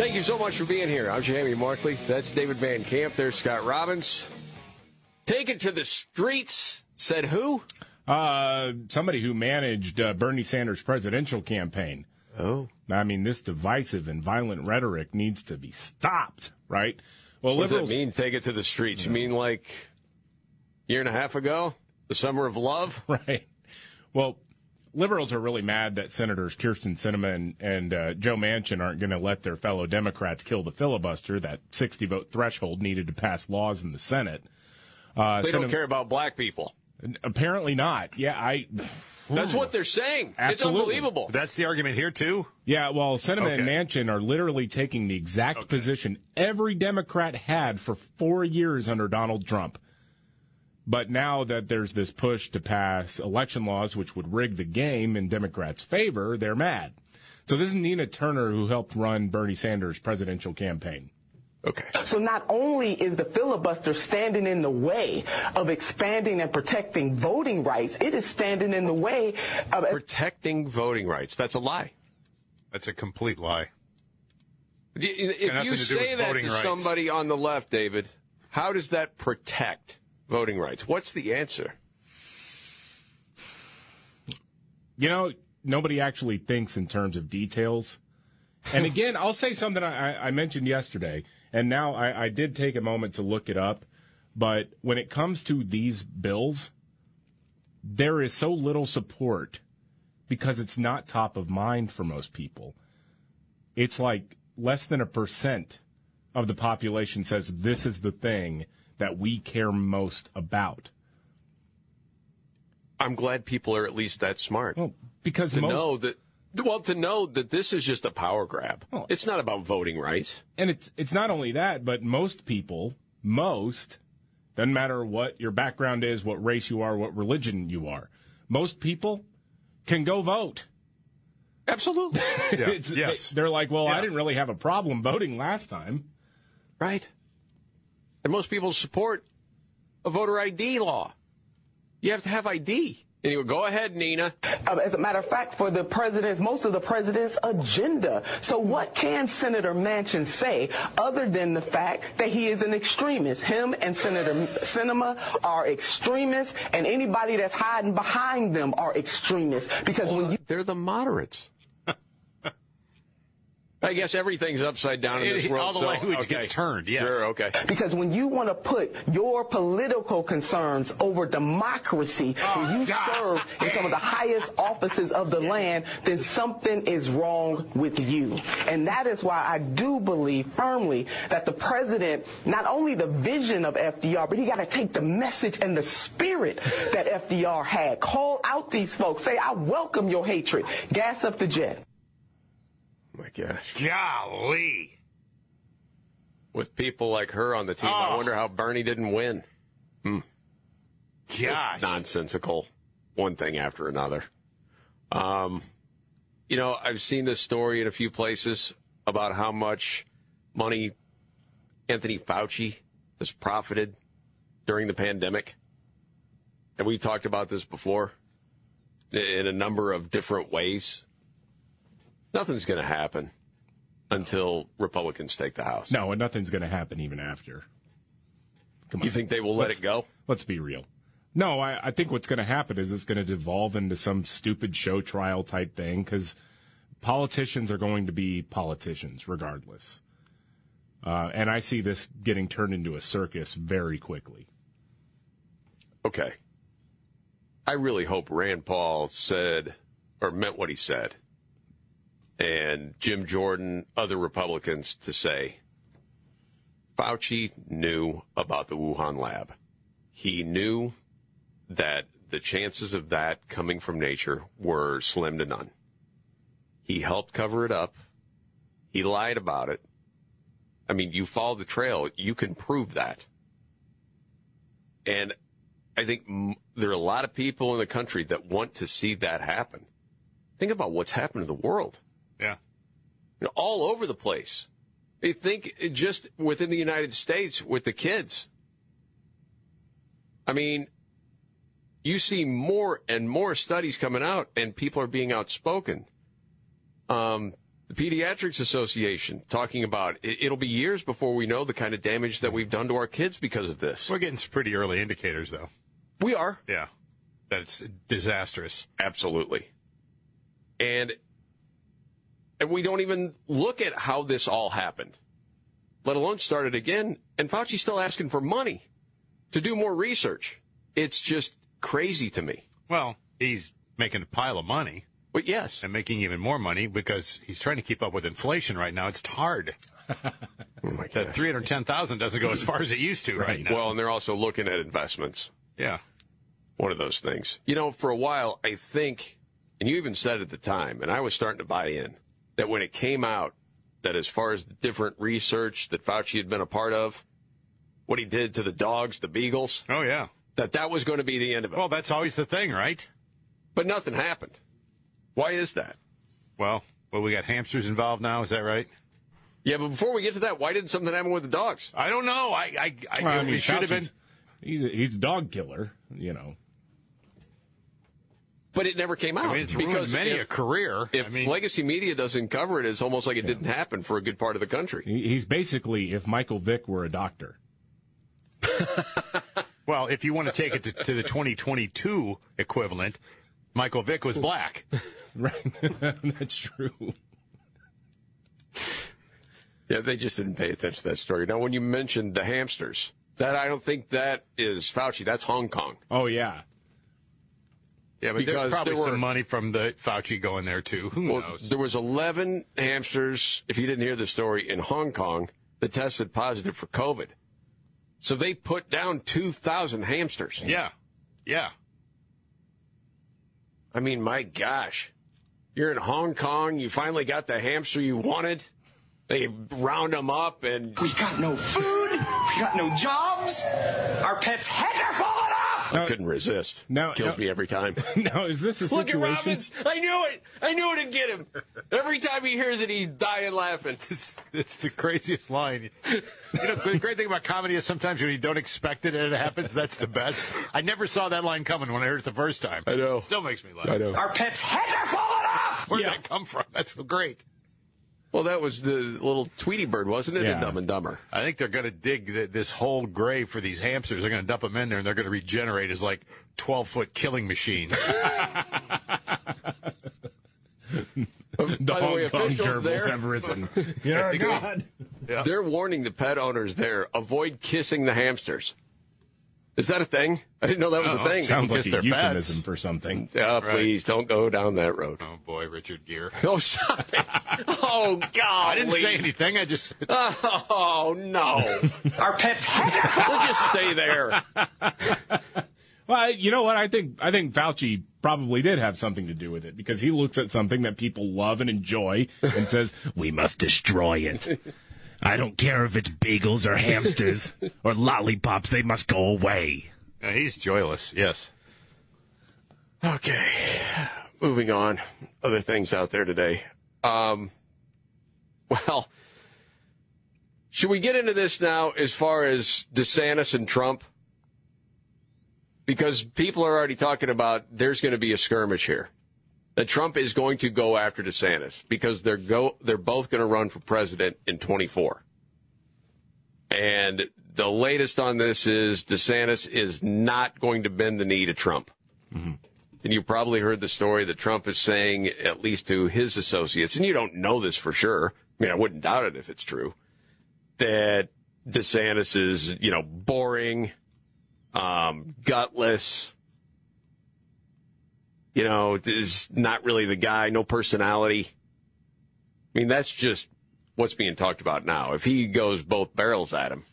Thank you so much for being here. I'm Jamie Markley. That's David Van Camp. There's Scott Robbins. Take it to the streets, said who? Uh, somebody who managed uh, Bernie Sanders' presidential campaign. Oh. I mean, this divisive and violent rhetoric needs to be stopped, right? Well, What does it mean, take it to the streets? You mean like a year and a half ago? The summer of love? *laughs* right? Well, liberals are really mad that Senators Kyrsten Sinema and, and uh, Joe Manchin aren't going to let their fellow Democrats kill the filibuster, that 60 vote threshold needed to pass laws in the Senate. Uh, They don't care about black people. Apparently not. Yeah, I. *sighs* That's what they're saying. Absolutely. It's unbelievable. That's the argument here too. Yeah, well, Sinema and Manchin are literally taking the exact position every Democrat had for four years under Donald Trump. But now that there's this push to pass election laws which would rig the game in Democrats' favor, they're mad. So this is Nina Turner who helped run Bernie Sanders' presidential campaign. Okay. So not only is the filibuster standing in the way of expanding and protecting voting rights, it is standing in the way of protecting voting rights. That's a lie. That's a complete lie. Do you- It's got If you say with that to rights. somebody on the left, David, how does that protect voting rights? What's the answer? You know, nobody actually thinks in terms of details. And again, I'll say something I, I mentioned yesterday, and now I, I did take a moment to look it up. But when it comes to these bills, there is so little support because it's not top of mind for most people. It's like less than a percent of the population says this is the thing that we care most about. I'm glad people are at least that smart. because to most- know that well, to know that this is just a power grab. It's not about voting rights. And it's it's not only that, but most people, most doesn't matter what your background is, what race you are, what religion you are. Most people can go vote. Absolutely. *laughs* It's- yes. They, are like, well, I didn't really have a problem voting last time. Right. And most people support a voter ID law. You have to have ID. Anyway, go ahead, Nina. Uh, as a matter of fact, for the president's, most of the president's agenda. So what can Senator Manchin say other than the fact that he is an extremist? Him and Senator Sinema are extremists, and anybody that's hiding behind them are extremists. Because when you They're the moderates. I guess everything's upside down in this world. all the so- language okay. gets turned, yes. Sure, okay. Because when you want to put your political concerns over democracy, oh, when you serve in some of the highest offices of the land, then something is wrong with you. And that is why I do believe firmly that the president, not only the vision of FDR, but he got to take the message and the spirit that FDR had. Call out these folks. Say, I welcome your hatred. Gas up the jet. My gosh. Golly. With people like her on the team, I Oh. wonder how Bernie didn't win. Hmm. Gosh. nonsensical. One thing after another. Um, you know, I've seen this story in a few places about how much money Anthony Fauci has profited during the pandemic. And we talked about this before in a number of different ways. Nothing's going to happen until Republicans take the House. No, and nothing's going to happen even after. Come on. You think they will let Let's- it go? Let's be real. No, I, I think what's going to happen is it's going to devolve into some stupid show trial type thing because politicians are going to be politicians regardless. Uh, and I see this getting turned into a circus very quickly. Okay. I really hope Rand Paul said or meant what he said. And Jim Jordan, other Republicans to say Fauci knew about the Wuhan lab. He knew that the chances of that coming from nature were slim to none. He helped cover it up. He lied about it. I mean, you follow the trail, you can prove that. And I think there are a lot of people in the country that want to see that happen. Think about what's happened to the world. Yeah. You know, all over the place. They think just within the United States with the kids. I mean, you see more and more studies coming out, and people are being outspoken. Um, the Pediatrics Association talking about it, it'll be years before we know the kind of damage that we've done to our kids because of this. We're getting some pretty early indicators, though. We are. Yeah. That's disastrous. Absolutely. And and we don't even look at how this all happened, let alone start it again. And Fauci's still asking for money to do more research. It's just crazy to me. Well, he's making a pile of money. But yes. And making even more money because he's trying to keep up with inflation right now. It's hard. *laughs* oh my that 310000 doesn't go as far as it used to right, now. Well, and they're also looking at investments. Yeah. One of those things. You know, for a while, I think, and you even said at the time, and I was starting to buy in, that when it came out, that as far as the different research that Fauci had been a part of, what he did to the dogs, the beagles. Oh, yeah. That that was going to be the end of it. Well, that's always the thing, right? But nothing happened. Why is that? Well, well, we got hamsters involved now. Is that right? Yeah, but before we get to that, why didn't something happen with the dogs? I don't know. I I, I, Well, I mean, should have been. He's a, he's a dog killer, you know. But it never came out. I mean, it's ruined many a career. If legacy media doesn't cover it, it's almost like it didn't happen for a good part of the country. He's basically if Michael Vick were a doctor. *laughs* Well, if you want to take it to, to the 2022 equivalent, Michael Vick was black. *laughs* Right. *laughs* That's true. Yeah, they just didn't pay attention to that story. Now, when you mentioned the hamsters, that I don't think that is Fauci. That's Hong Kong. Oh yeah. Yeah, but Because there's probably there were- some money from the Fauci going there too. Who Well, knows? there was 11 hamsters, if you didn't hear the story, in Hong Kong that tested positive for COVID. So they put down 2,000 hamsters. Yeah, yeah. I mean, my gosh. You're in Hong Kong. You finally got the hamster you wanted. They round them up and. We got no food. We got no jobs. Our pets' heads are falling off. I couldn't resist. Now- Kills now- me every time. *laughs* Now, is this a Look at situation? Robbins. I knew it. I knew it'd get him. Every time he hears it, he's dying laughing. *laughs* It's, it's the craziest line. You know, the great thing about comedy is sometimes when you don't expect it and it happens, that's the best. I never saw that line coming when I heard it the first time. I know. Still makes me laugh. I know. Our pets' heads are falling off. Where'd that come from? That's so great. Well, that was the little Tweety bird, wasn't it? In Dumb and Dumber. I think they're going to dig th this whole grave for these hamsters. They're going to dump them in there and they're going to regenerate as like 12 foot killing machines. *laughs* The By the way, Hong Kong officials gerbils there- have risen. *laughs* Yeah, God. They're warning the pet owners there avoid kissing the hamsters. Is that a thing? I didn't know that was a Oh, thing. Sounds like kiss a their euphemism pets. for something. Uh, please don't go down that road. oh boy, Richard Gere. *laughs* Oh, stop it. Oh, God. I didn't say anything. I just. Oh, no. *laughs* Our pets' heads are We'll just stay there. *laughs* Well, you know what? I think I think Fauci probably did have something to do with it because he looks at something that people love and enjoy and says, "We must destroy it." I don't care if it's bagels or hamsters *laughs* or lollipops; they must go away. Yeah, he's joyless. Yes. Okay. Moving on. Other things out there today. Um, well, should we get into this now as far as DeSantis and Trump? Because people are already talking about there's going to be a skirmish here. That Trump is going to go after DeSantis because they're go they're both going to run for president in 24. And the latest on this is DeSantis is not going to bend the knee to Trump. And you probably heard the story that Trump is saying, at least to his associates, and you don't know this for sure. I mean, I wouldn't doubt it if it's true, that DeSantis is, you know, boring, um, gutless, you know, is not really the guy, no personality. I mean, that's just what's being talked about now. If he goes both barrels at him,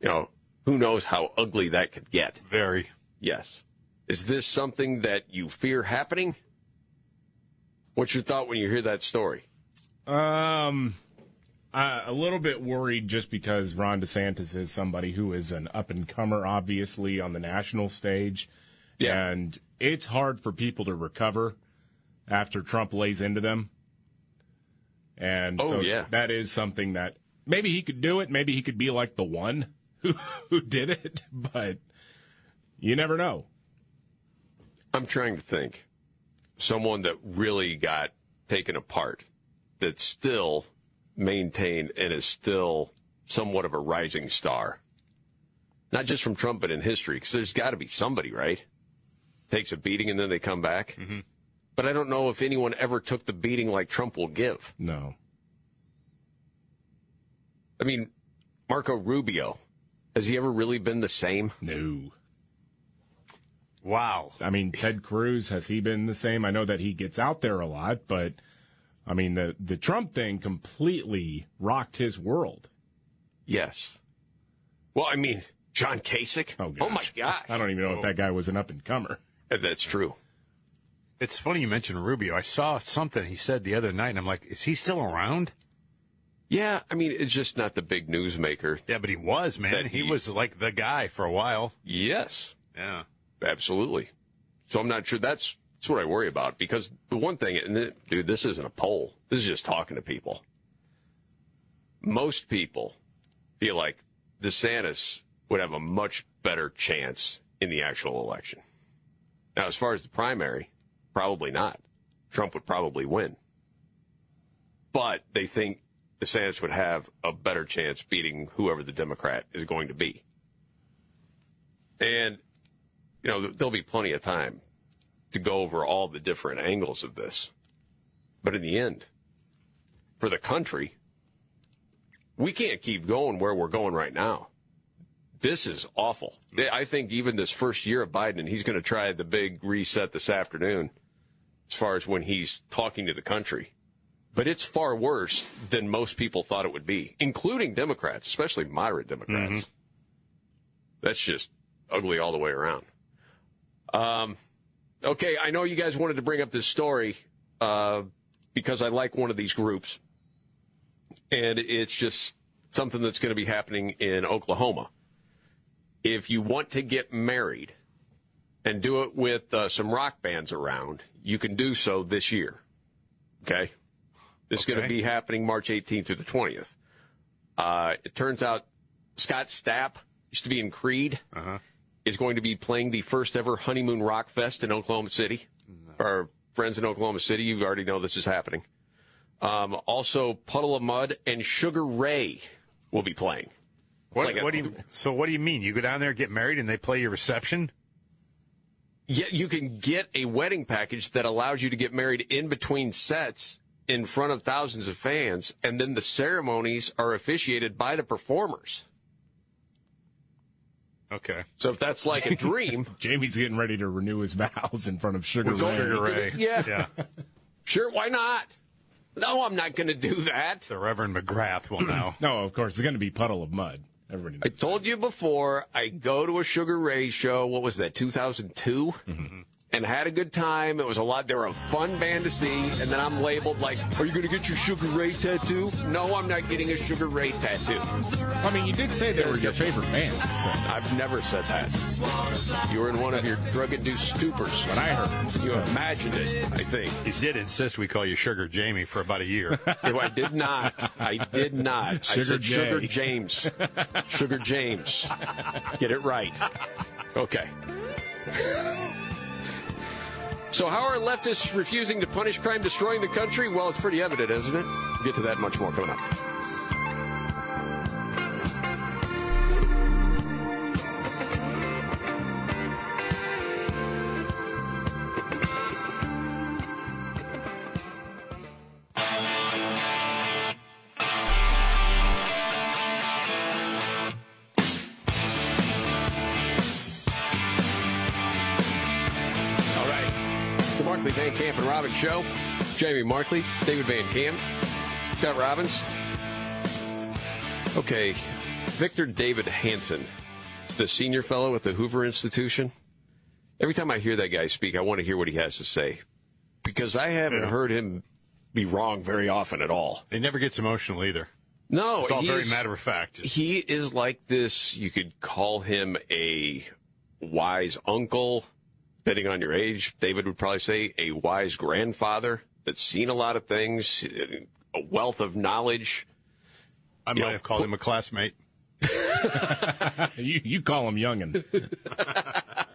you know, who knows how ugly that could get. Very. Yes. Is this something that you fear happening? What's your thought when you hear that story? Um, I, a little bit worried just because Ron DeSantis is somebody who is an up and comer, obviously on the national stage, Yeah. and it's hard for people to recover after Trump lays into them. And Oh, so yeah. that is something that maybe he could do it. Maybe he could be like the one *laughs* who who did it, *laughs* but you never know. I'm trying to think. Someone that really got taken apart, that still maintained and is still somewhat of a rising star. Not just from Trump, but in history, because there's got to be somebody, right? Takes a beating and then they come back. Mm-hmm. But I don't know if anyone ever took the beating like Trump will give. No. I mean, Marco Rubio, has he ever really been the same? No. Wow. I mean, Ted Cruz has he been the same? I know that he gets out there a lot, but I mean the the Trump thing completely rocked his world. Yes. Well, I mean, John Kasich. Oh, Oh, my gosh. gosh. I don't even know if that guy was an up and comer. That's true. It's funny you mentioned Rubio. I saw something he said the other night, and I'm like, is he still around? Yeah, I mean, it's just not the big newsmaker. Yeah, but he was, man. He, he- was like the guy for a while. Yes, Yeah. absolutely. So I'm not sure that's that's what I worry about because the one thing, and it, dude, this isn't a poll. This is just talking to people. most people feel like DeSantis would have a much better chance in the actual election. Now, as far as the primary, probably not. Trump would probably win. But they think DeSantis would have a better chance beating whoever the Democrat is going to be. And, you know, there'll be plenty of time to go over all the different angles of this. But in the end, for the country, we can't keep going where we're going right now. This is awful. I think even this first year of Biden, and he's going to try the big reset this afternoon as far as when he's talking to the country. But it's far worse than most people thought it would be, including Democrats, especially moderate Democrats. Mm-hmm. That's just ugly all the way around. Um, okay, I know you guys wanted to bring up this story uh, because I like one of these groups, and it's just something that's going to be happening in Oklahoma. If you want to get married and do it with uh, some rock bands around, you can do so this year. Okay? This is going to be happening March 18th through the 20th. Uh, it turns out Scott Stapp used to be in Creed. Is going to be playing the first ever honeymoon rock fest in Oklahoma City. Our friends in Oklahoma City, you already know this is happening. Um, also, Puddle of Mudd and Sugar Ray will be playing. What, like a- do you? So what do you mean? You go down there, get married, and they play your reception? Yeah, you can get a wedding package that allows you to get married in between sets in front of thousands of fans, and then the ceremonies are officiated by the performers. Okay. So if that's like a dream, *laughs* Jamie's getting ready to renew his vows in front of Sugar Ray. Sugar *laughs* Ray. Yeah. Yeah. sure, why not? No, I'm not going to do that. The Reverend McGrath will know. *clears throat* No, of course, it's going to be Puddle of Mudd. Everybody I told you before, I go to a Sugar Ray show. What was that, 2002? And had a good time. It was a lot. They were a fun band to see. And then I'm labeled like, "Are you going to get your Sugar Ray tattoo?" No, I'm not getting a Sugar Ray tattoo. I mean, you did say they were your favorite band. So. I've never said that. You were in one of your drug-induced stupors. when I heard. You imagined it, I think. He did insist we call you Sugar Jamie for about a year. *laughs* No, I did not. I did not. Sugar I said J. Sugar James. Sugar James. Get it right. Okay. So, how are leftists refusing to punish crime destroying the country? Well, it's pretty evident, isn't it? We'll get to that much more coming up. Van Camp and Robbins Show. Jamie Markley, David Van Camp, Scott Robbins. Okay. Victor Davis Hanson is the senior fellow at the Hoover Institution. Every time I hear that guy speak, I want to hear what he has to say because I haven't Yeah. heard him be wrong very often at all. He never gets emotional either. No, It's all very is- matter of fact. He is like this. You could call him a wise uncle, depending on your age. David would probably say a wise grandfather that's seen a lot of things, a wealth of knowledge. I might have called him a classmate. *laughs* you, you call him youngin. *laughs*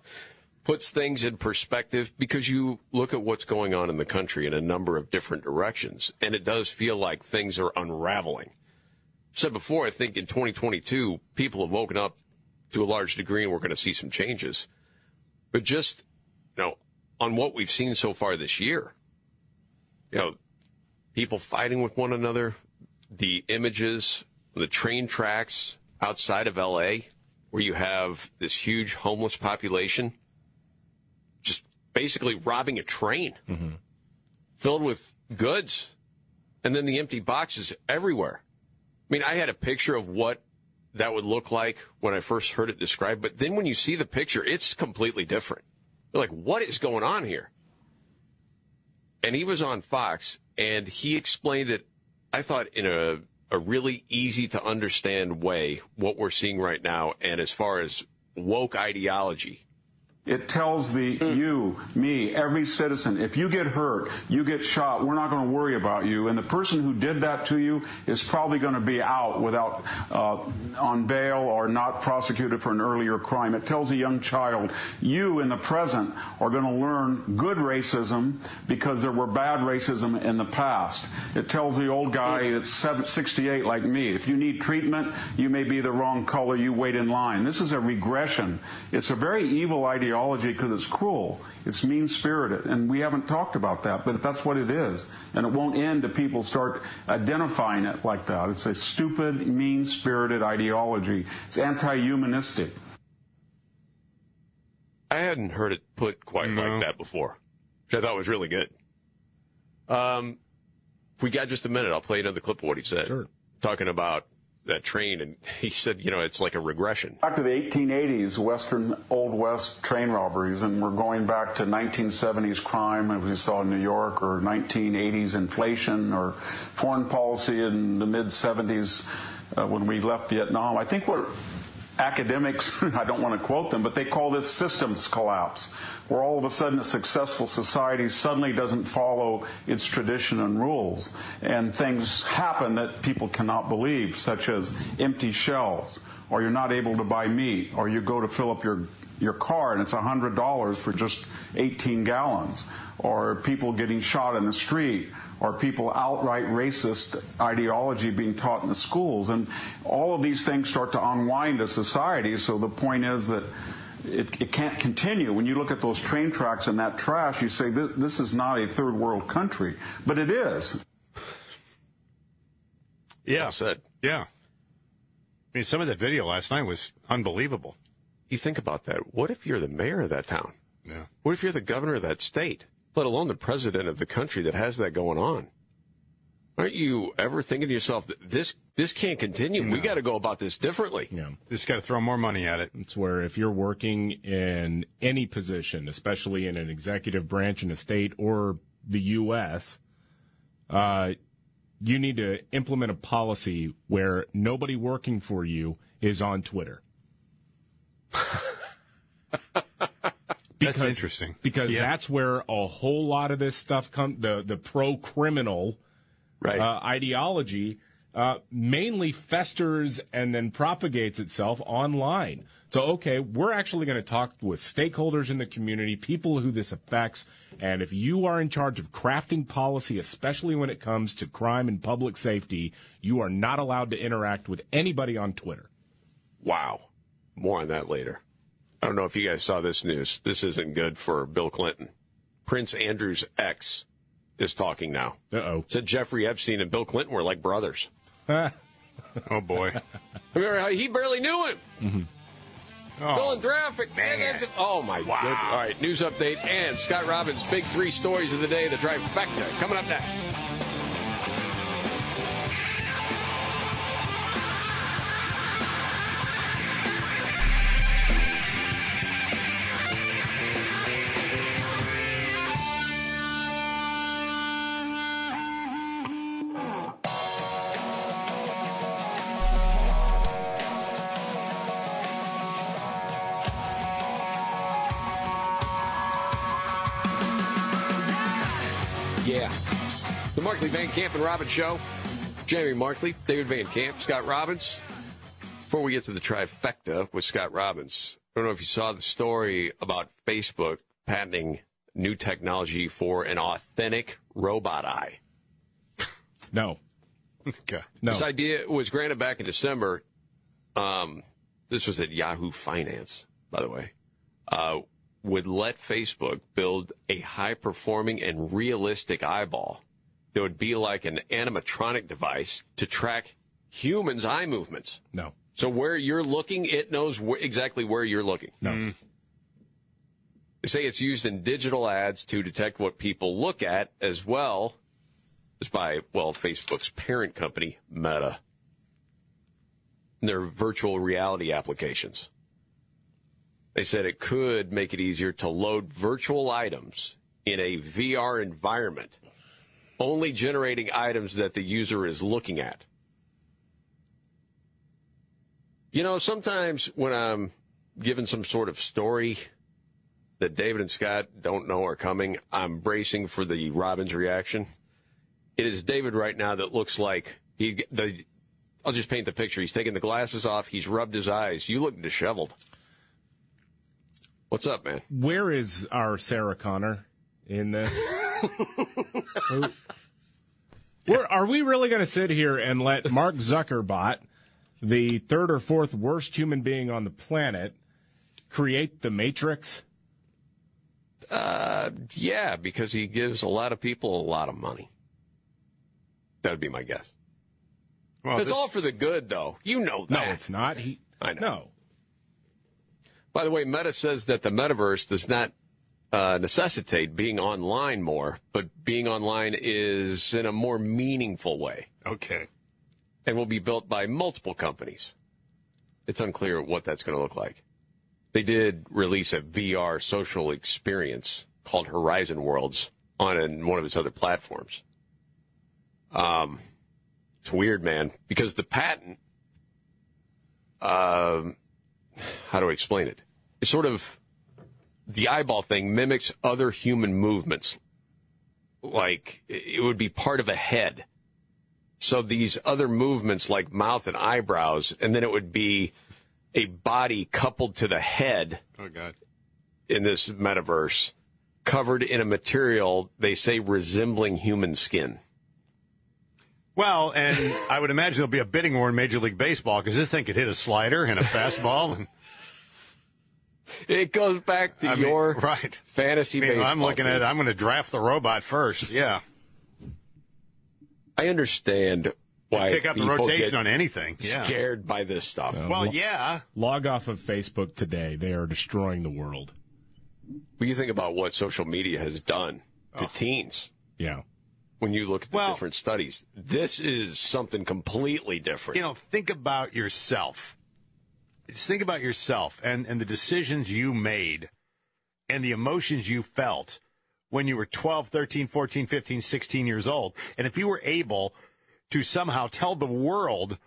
puts things in perspective because you look at what's going on in the country in a number of different directions, and it does feel like things are unraveling. Said before, I think in 2022, people have woken up to a large degree, and we're going to see some changes. But just, you know, on what we've seen so far this year, you know, people fighting with one another, the images, the train tracks outside of LA, where you have this huge homeless population just basically robbing a train mm-hmm. filled with goods and then the empty boxes everywhere. I mean, I had a picture of what that would look like when I first heard it described, but then when you see the picture, it's completely different. You're like, what is going on here? And he was on Fox and he explained it, I thought, in a, a really easy to understand way, what we're seeing right now. And as far as woke ideology It tells the you, me, every citizen, if you get hurt, you get shot, we're not going to worry about you. And the person who did that to you is probably going to be out without uh, on bail or not prosecuted for an earlier crime. It tells a young child, you in the present are going to learn good racism because there were bad racism in the past. It tells the old guy that's 68 like me, if you need treatment, you may be the wrong color, you wait in line. This is a regression. It's a very evil idea ideology because it's cruel. It's mean spirited. And we haven't talked about that, but that's what it is. And it won't end if people start identifying it like that. It's a stupid, mean spirited ideology. It's anti humanistic. I hadn't heard it put quite like that before, which I thought was really good. Um, if we got just a minute, I'll play another clip of what he said. Sure. Talking about that train, and *laughs* he said, you know, it's like a regression. Back to the 1880s, Western Old West train robberies, and we're going back to 1970s crime, as we saw in New York, or 1980s inflation, or foreign policy in the mid 70s uh, when we left Vietnam. I think what academics, *laughs* I don't want to quote them, but they call this systems collapse, where all of a sudden a successful society suddenly doesn't follow its tradition and rules. And things happen that people cannot believe, such as empty shelves, or you're not able to buy meat, or you go to fill up your your car and it's $100 for just 18 gallons, or people getting shot in the street, or people outright racist ideology being taught in the schools. And all of these things start to unwind a society. So the point is that it, it, can't continue. When you look at those train tracks and that trash, you say this, this is not a third world country, but it is. Yeah. Well said. Yeah. I mean, some of that video last night was unbelievable. You think about that. What if you're the mayor of that town? Yeah. What if you're the governor of that state, let alone the president of the country that has that going on? Aren't you ever thinking to yourself, that this this can't continue. We got to go about this differently. Yeah. Just got to throw more money at it. It's where if you're working in any position, especially in an executive branch in a state or the U.S., uh, you need to implement a policy where nobody working for you is on Twitter. *laughs* That's interesting. Because Yeah. that's where a whole lot of this stuff comes. The the pro criminal right. uh, ideology uh, mainly festers and then propagates itself online. So, okay, we're actually going to talk with stakeholders in the community, people who this affects, and if you are in charge of crafting policy, especially when it comes to crime and public safety, you are not allowed to interact with anybody on Twitter. Wow. More on that later. I don't know if you guys saw this news. This isn't good for Bill Clinton. Prince Andrew's ex is talking now. Uh oh. Said Jeffrey Epstein and Bill Clinton were like brothers. *laughs* oh boy. Remember how he barely knew him. Mm-hmm. Oh, Philanthropic. Man, that's it. Oh, my wow. God. All right, news update and Scott Robbins' big three stories of the day, the trifecta, coming up next. Camp and Robbins Show. Jamie Markley, David Van Camp, Scott Robbins. Before we get to the trifecta with Scott Robbins, I don't know if you saw the story about Facebook patenting new technology for an authentic robot eye. No. Okay. No. This idea was granted back in December. Um, this was at Yahoo Finance, by the way. Uh, would let Facebook build a high performing and realistic eyeball that would be like an animatronic device to track humans' eye movements. No. So where you're looking, it knows wh- exactly where you're looking. No. Hmm. They say it's used in digital ads to detect what people look at as well as by, well, Facebook's parent company, Meta, and their virtual reality applications. They said it could make it easier to load virtual items in a VR environment, only generating items that the user is looking at. You know, sometimes when I'm given some sort of story that David and Scott don't know are coming. I'm bracing for the Robbins reaction. It is David right now that looks like he. The, I'll just paint the picture. He's taken the glasses off. He's rubbed his eyes. You look disheveled. What's up, man? Where is our Sarah Connor in this? *laughs* We're, are we really going to sit here and let Mark Zuckerbot, the third or fourth worst human being on the planet, create the Matrix? Uh, yeah, because he gives a lot of people a lot of money. That would be my guess. Well, it's this- all for the good, though. You know that. No, it's not. He, I know. No. By the way, Meta says that the metaverse does not uh, necessitate being online more, but being online is in a more meaningful way Okay. and will be built by multiple companies. It's unclear what that's going to look like. They did release a VR social experience called Horizon Worlds on one of its other platforms. Um, it's weird, man, because the patent, um, *sighs* how do I explain it? It's sort of the eyeball thing mimics other human movements. Like it would be part of a head. So these other movements like mouth and eyebrows, and then it would be a body coupled to the head Oh God. in this metaverse, covered in a material they say resembling human skin. Well, and *laughs* I would imagine there'll be a bidding war in Major League Baseball because this thing could hit a slider and a fastball. And It goes back to I mean, your right fantasy I mean, baseball. I'm looking team. at. I'm going to draft the robot first. Yeah, I understand why pick up the rotation on anything. Yeah. Scared by this stuff. Well, yeah. Log off of Facebook today. They are destroying the world. When you think about what social media has done to oh. teens, Yeah. when you look at the Well- different studies, this is something completely different. You know, think about yourself. Just think about yourself and, and the decisions you made and the emotions you felt when you were 12, 13, 14, 15, 16 years old. And if you were able to somehow tell the world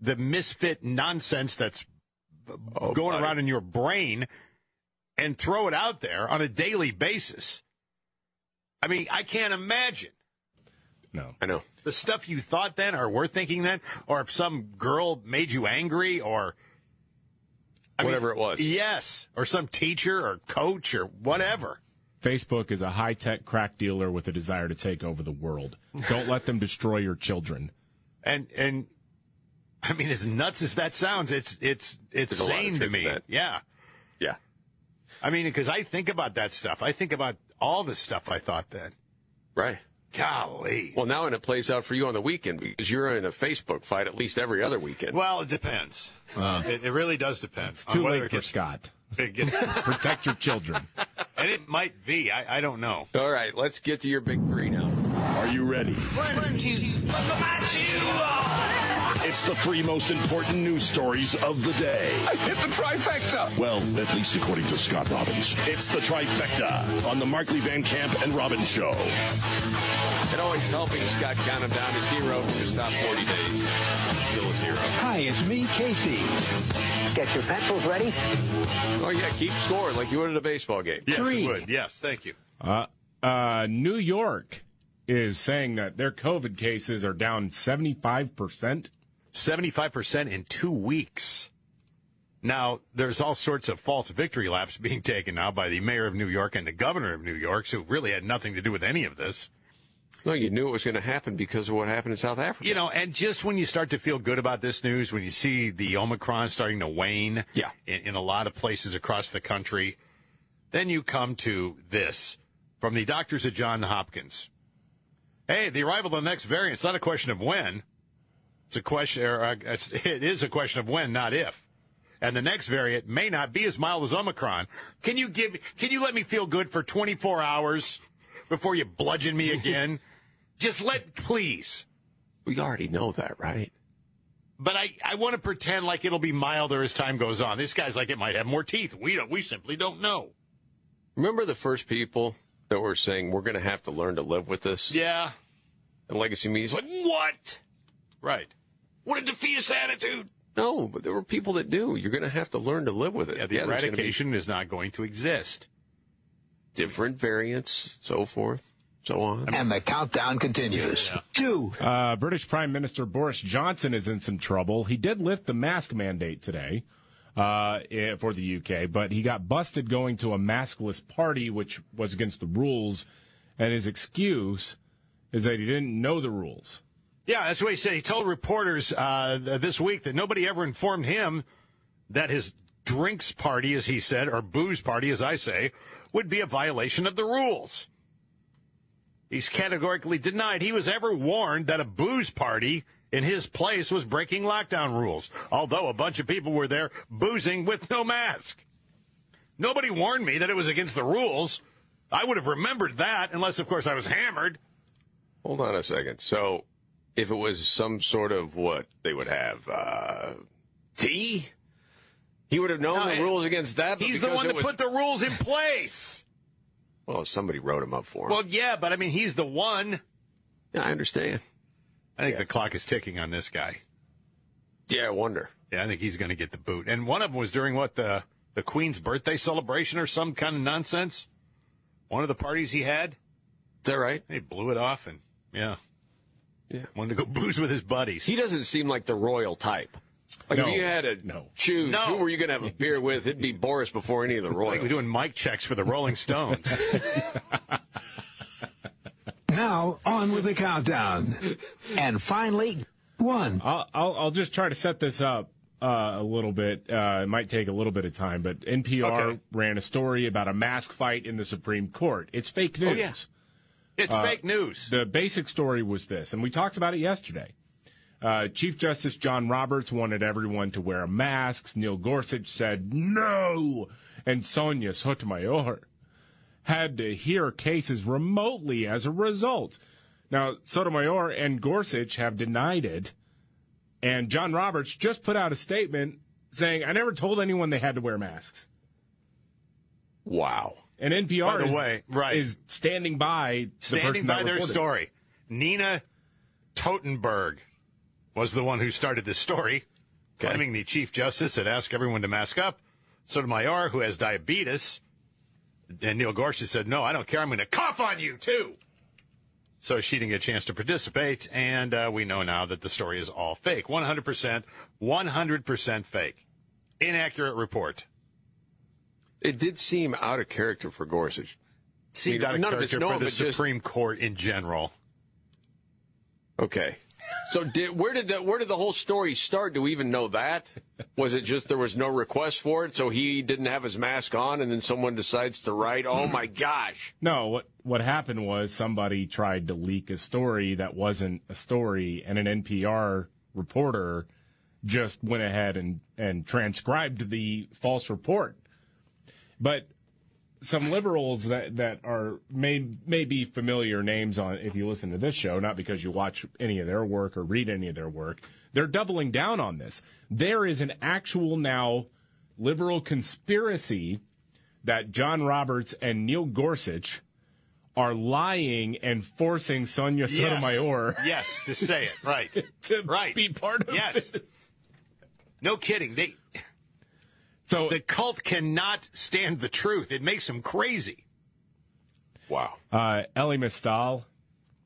the misfit nonsense that's Oh, going buddy. around in your brain and throw it out there on a daily basis. I mean, I can't imagine No. I know. the stuff you thought then or were thinking then, or if some girl made you angry or I mean, Whatever it was. Yes. Or some teacher or coach or whatever. Facebook is a high tech crack dealer with a desire to take over the world. *laughs* Don't let them destroy your children. And and I mean as nuts as that sounds, it's it's it's There's a lot of sane to me. that. Yeah. Yeah. I mean, because I think about that stuff. I think about all the stuff I thought then. Right. Golly. Well, now and it plays out for you on the weekend because you're in a Facebook fight at least every other weekend. Well, it depends. Uh. it, it really does depend. It's too on whether late it for gets- Scott. *laughs* it gets- *laughs* Protect your children. and it might be. I, I don't know. All right, let's get to your big three now. Are you ready? One, two, buckle my shoe It's the three most important news stories of the day. I hit the trifecta. Well, at least according to Scott Robbins. It's the trifecta on the Markley Van Camp and Robbins Show. It always helping Scott count him down his hero for his top 40 days. Still his hero. Hi, it's me, Casey. Get your pencils ready. Oh, yeah, keep score like you would at a baseball game. Yes, Three. would. Yes, thank you. Uh, uh, New York is saying that their COVID cases are down 75%. 75% in two weeks. Now, there's all sorts of false victory laps being *laughs* taken now by the mayor of New York and the governor of New York, who really had nothing to do with any of this. No, you knew it was going to happen because of what happened in South Africa. You know, and just when you start to feel good about this news, when you see the Omicron starting to wane Yeah. in, in a lot of places across the country, then you come to this from the doctors at Johns Hopkins. Hey, the arrival of the next variant, it's not a question of when. It's a question, or uh, it is a question of when, not if. And the next variant may not be as mild as Omicron. Can you give, can you let me feel good for 24 hours before you bludgeon me again? *laughs* Just let, please. we already know that, right? But I, I want to pretend like it'll be milder as time goes on. This guy's like it might have more teeth. We don't, we simply don't know. Remember the first people that were saying we're going to have to learn to live with this? Yeah. And Legacy Media's like, what? Right. What a defeatist attitude. No, but there were people that do. You're going to have to learn to live with it. Yeah, the there's gonna be- eradication is not going to exist. different variants, so forth, so on. And the countdown continues. Two. Uh, British Prime Minister Boris Johnson is in some trouble. He did lift the mask mandate today uh, eh, for the UK, but he got busted going to a maskless party, which was against the rules. And his excuse is that he didn't know the rules. Yeah, that's what he said. He told reporters uh, this week that nobody ever informed him that his drinks party, as he said, or booze party, as I say, would be a violation of the rules. He's categorically denied he was ever warned that a booze party in his place was breaking lockdown rules, although a bunch of people were there boozing with no mask. Nobody warned me that it was against the rules. I would have remembered that, unless, of course, I was hammered. Hold on a second. So, if it was some sort of what they would have, uh, tea, he would have known No, the rules against that. He's the one that was- put the rules in place. Well, somebody wrote him up for him. Well, yeah, but I mean, he's the one. Yeah, I understand. I think the clock is ticking on this guy. Yeah, I wonder. Yeah, I think he's going to get the boot. And one of them was during what the the Queen's birthday celebration or some kind of nonsense. One of the parties he had. Is that right? He blew it off and yeah, yeah, wanted to go *laughs* booze with his buddies. He doesn't seem like the royal type. Like No. if you had to no. choose No. who were you going to have a *laughs* beer with, it'd be Boris before any of the Like royals. we're doing mic checks for the Rolling Stones. *laughs* Now, on with the countdown. And finally, one. I'll, I'll, I'll just try to set this up uh, a little bit. Uh, it might take a little bit of time, but NPR Okay. ran a story about a mask fight in the Supreme Court. It's fake news. Oh, yeah. It's Uh, fake news. The basic story was this, and we talked about it yesterday. Uh, Chief Justice John Roberts wanted everyone to wear masks. Neil Gorsuch said no, and Sonia Sotomayor had to hear cases remotely as a result. Now, Sotomayor and Gorsuch have denied it, and John Roberts just put out a statement saying, "I never told anyone they had to wear masks." Wow. And NPR By the is, way, right. is standing by the Standing person by their story. Nina Totenberg was the one who started this story, claiming the Chief Justice had asked everyone to mask up. Sotomayor, who has diabetes, and Neil Gorsuch said, No, I don't care. I'm going to cough on you, too. So she didn't get a chance to participate, and uh, we know now that the story is all fake. 100%, 100% fake. Inaccurate report. It did seem out of character for Gorsuch. Seemed I out mean, of none of it's character known, for the but just- Supreme Court in general. Okay. So did, where did the where did the whole story start? Do we even know that? Was it just there was no request for it, so he didn't have his mask on, and then someone decides to write, "Oh my gosh." No, what what happened was somebody tried to leak a story that wasn't a story, and an NPR reporter just went ahead and and transcribed the false report. But some liberals that that are may may be familiar names on if you listen to this show, not because you watch any of their work or read any of their work, they're doubling down on this. There is an actual now liberal conspiracy that John Roberts and Neil Gorsuch are lying and forcing Sonia Yes. Sotomayor Yes, to say it right. *laughs* to right. be part of Yes. this. No kidding. They so the cult cannot stand the truth. It makes them crazy. Wow. Uh, Elie Mystal,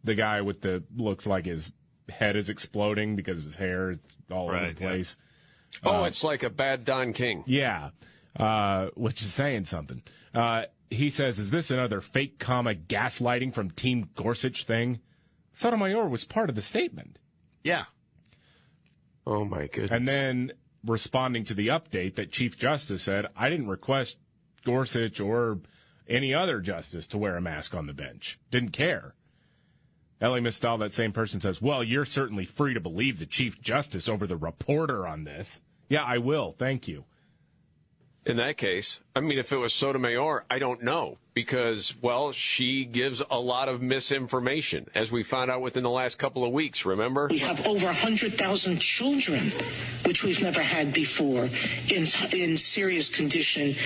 the guy with the looks like his head is exploding because of his hair is all over Right, the yeah. place. Oh, Uh, it's like a bad Don King. Yeah, uh, which is saying something. Uh, he says, "Is this another fake comma gaslighting from Team Gorsuch thing?" Sotomayor was part of the statement. Yeah. Oh my goodness. And then responding to the update that Chief Justice said, "I didn't request Gorsuch or any other justice to wear a mask on the bench. Didn't care." Elie Mystal, that same person says, "Well, you're certainly free to believe the Chief Justice over the reporter on this." Yeah, I will. Thank you. In that case, I mean, if it was Sotomayor, I don't know because, well, she gives a lot of misinformation, as we found out within the last couple of weeks. Remember? We have over 100,000 children, which we've never had before, in, in serious condition,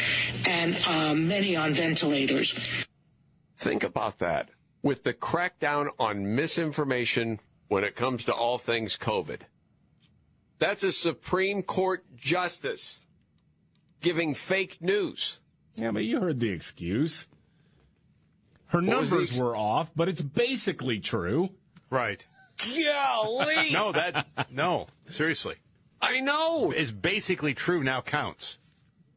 and uh, many on ventilators. Think about that. With the crackdown on misinformation when it comes to all things COVID, that's a Supreme Court justice giving fake news. Yeah, but you heard the excuse. Her What numbers ex- were off, but it's basically true. Right. Golly. *laughs* No, that no. Seriously. I know. Is basically true now counts.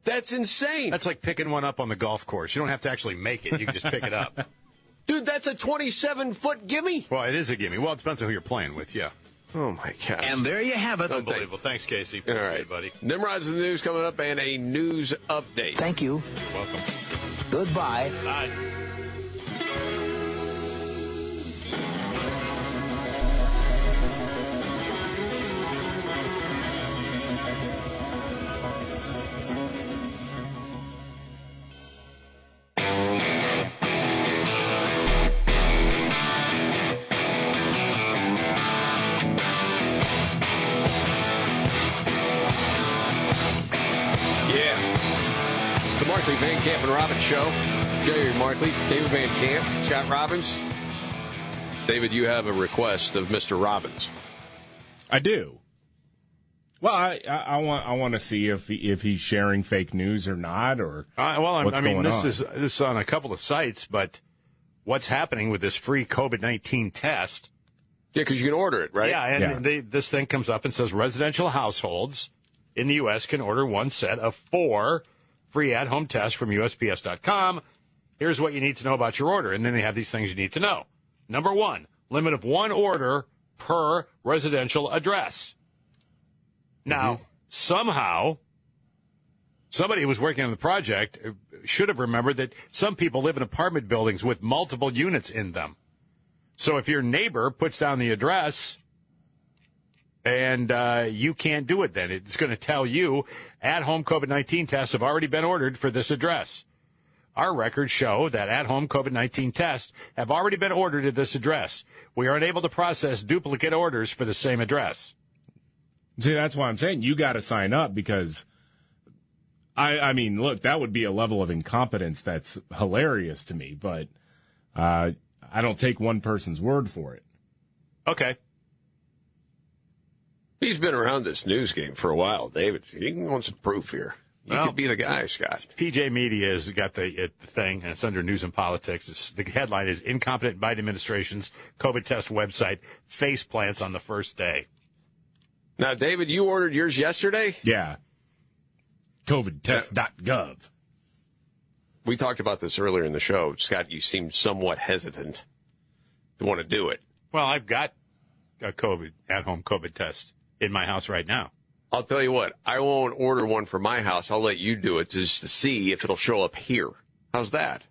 That's insane. That's like picking one up on the golf course. You don't have to actually make it. You can just pick it up. *laughs* Dude, that's a 27 foot gimme. Well, it is a gimme. Well, it depends on who you're playing with, yeah. Oh, my God. And there you have it. Oh, Unbelievable. Thanks, Casey. All Appreciate right, it, buddy. Nimrod's in the news coming up and a news update. Thank you. Welcome. Goodbye. Bye. Show. Jerry Markley, David Van Camp, Scott Robbins. David, you have a request of Mr. Robbins. I do. Well, I, I, I want I want to see if he, if he's sharing fake news or not, or Uh, well, I'm, what's I mean, going this on. is this is on a couple of sites, but what's happening with this free COVID nineteen test? Yeah, because you can order it, right? Yeah, and Yeah. They, this thing comes up and says residential households in the U.S. can order one set of four free at-home test from USPS.com. Here's what you need to know about your order, and then they have these things you need to know. Number one, limit of one order per residential address. Now, mm-hmm. somehow, somebody who was working on the project should have remembered that some people live in apartment buildings with multiple units in them. So if your neighbor puts down the address and uh, you can't do it, then it's going to tell you at home COVID 19 tests have already been ordered for this address. Our records show that at home COVID 19 tests have already been ordered at this address. We are unable to process duplicate orders for the same address. See, that's why I'm saying you got to sign up because I, I mean, look, that would be a level of incompetence that's hilarious to me, but uh, I don't take one person's word for it. Okay. He's been around this news game for a while, David. He can wants some proof here. You Well, could be the guy, Scott. PJ Media has got the, the thing, and it's under news and politics. It's, the headline is Incompetent Biden Administration's COVID test website face plants on the first day. Now, David, you ordered yours yesterday? Yeah. COVIDtest.gov. We talked about this earlier in the show. Scott, you seemed somewhat hesitant to want to do it. Well, I've got a COVID at home COVID test in my house right now. I'll tell you what, I won't order one for my house. I'll let you do it just to see if it'll show up here. How's that?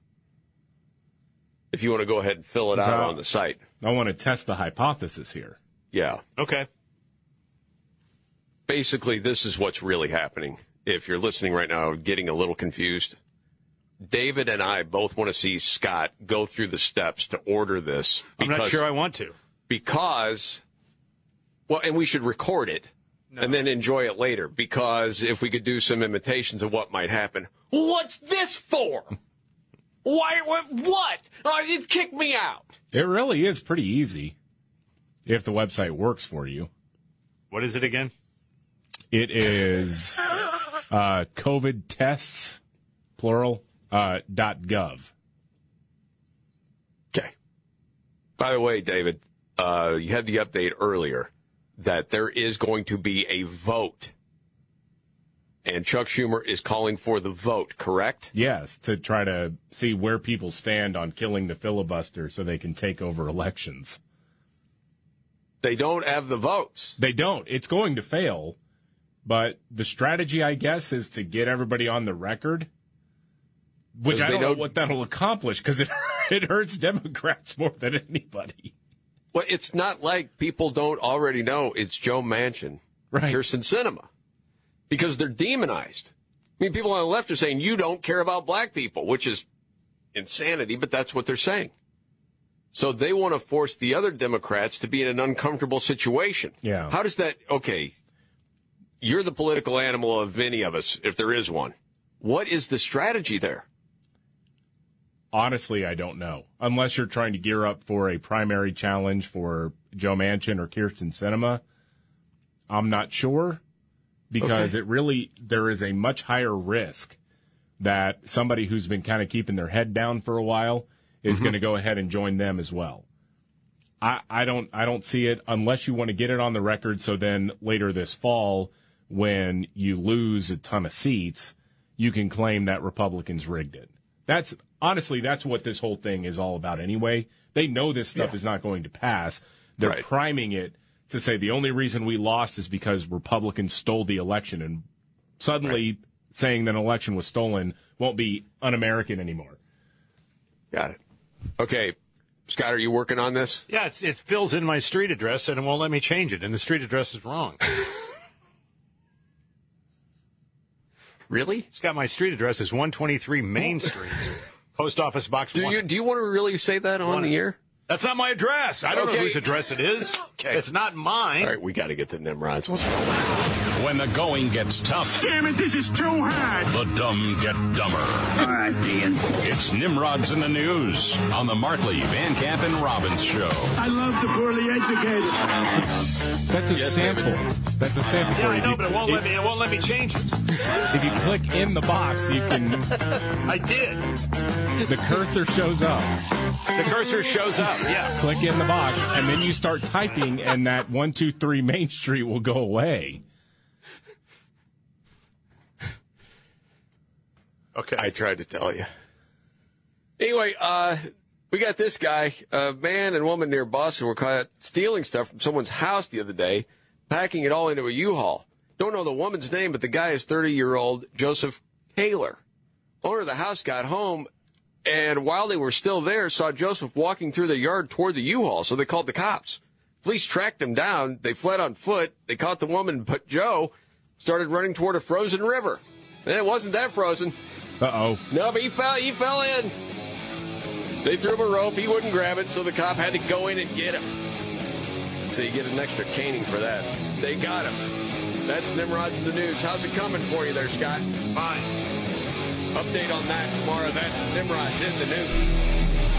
If you want to go ahead and fill it out So- on the site. I want to test the hypothesis here. Yeah. Okay. Basically, this is what's really happening. If you're listening right now, getting a little confused, David and I both want to see Scott go through the steps to order this. I'm not sure I want to. Because, well, and we should record it and then enjoy it later. Because if we could do some imitations of what might happen, what's this for? Why? What? what? Oh, it kicked me out. It really is pretty easy if the website works for you. What is it again? It is uh, COVID tests, plural, uh, dot gov. Okay. By the way, David, uh, you had the update earlier that there is going to be a vote. And Chuck Schumer is calling for the vote, correct? Yes, to try to see where people stand on killing the filibuster so they can take over elections. They don't have the votes. They don't. It's going to fail. But the strategy, I guess, is to get everybody on the record, which I don't know don't- what that'll accomplish because it, *laughs* it hurts Democrats more than anybody. Well, it's not like people don't already know it's Joe Manchin, right. Kyrsten Sinema, because they're demonized. I mean, people on the left are saying you don't care about black people, which is insanity, but that's what they're saying. So they want to force the other Democrats to be in an uncomfortable situation. Yeah. How does that? Okay, you're the political animal of any of us, if there is one. What is the strategy there? Honestly, I don't know. Unless you're trying to gear up for a primary challenge for Joe Manchin or Kyrsten Sinema, I'm not sure because Okay. it really there is a much higher risk that somebody who's been kind of keeping their head down for a while is Mm-hmm. going to go ahead and join them as well. I, I don't I don't see it unless you want to get it on the record. So then later this fall, when you lose a ton of seats, you can claim that Republicans rigged it. That's honestly that's what this whole thing is all about. Anyway, they know this stuff is not going to pass. They're Right. priming it to say the only reason we lost is because Republicans stole the election, and suddenly saying that an election was stolen won't be un-American anymore. Got it. Okay, Scott, are you working on this? Yeah, it's, it fills in my street address and it won't let me change it, and the street address is wrong. *laughs* really? It's got my street address as 123 Main *laughs* Street, Post Office Box Do one. you do you want to really say that on Wanna- the air? That's not my address. I don't Okay. know whose address it is. Okay. It's not mine. All right, we got to get the Nimrods. What's wrong with you? When the going gets tough, Damn it, this is too hard. the dumb get dumber. All right, Ian. It's Nimrods in the News on the Markley, Van Camp, and Robbins Show. I love the poorly educated. That's a sample. That's a sample. Yeah, for I you. know, but it won't If- let me. It won't let me change it. If you click in the box, you can. I did. The cursor shows up. The cursor shows up. Yeah. Click in the box, and then you start typing, and that one two three Main Street will go away. Okay. I tried to tell you. Anyway, uh, we got this guy, a man and woman near Boston were caught stealing stuff from someone's house the other day, packing it all into a U-Haul. Don't know the woman's name, but the guy is 30-year-old Joseph Taylor. Owner of the house got home, and while they were still there, saw Joseph walking through the yard toward the U-Haul, so they called the cops. Police tracked him down. They fled on foot. They caught the woman, but Joe started running toward a frozen river. And it wasn't that frozen. Uh oh. No, but he fell. He fell in. They threw him a rope. He wouldn't grab it, so the cop had to go in and get him. So you get an extra caning for that. They got him. That's Nimrod's in the news. How's it coming for you there, Scott? Fine. Update on that tomorrow. That's Nimrod's in the news.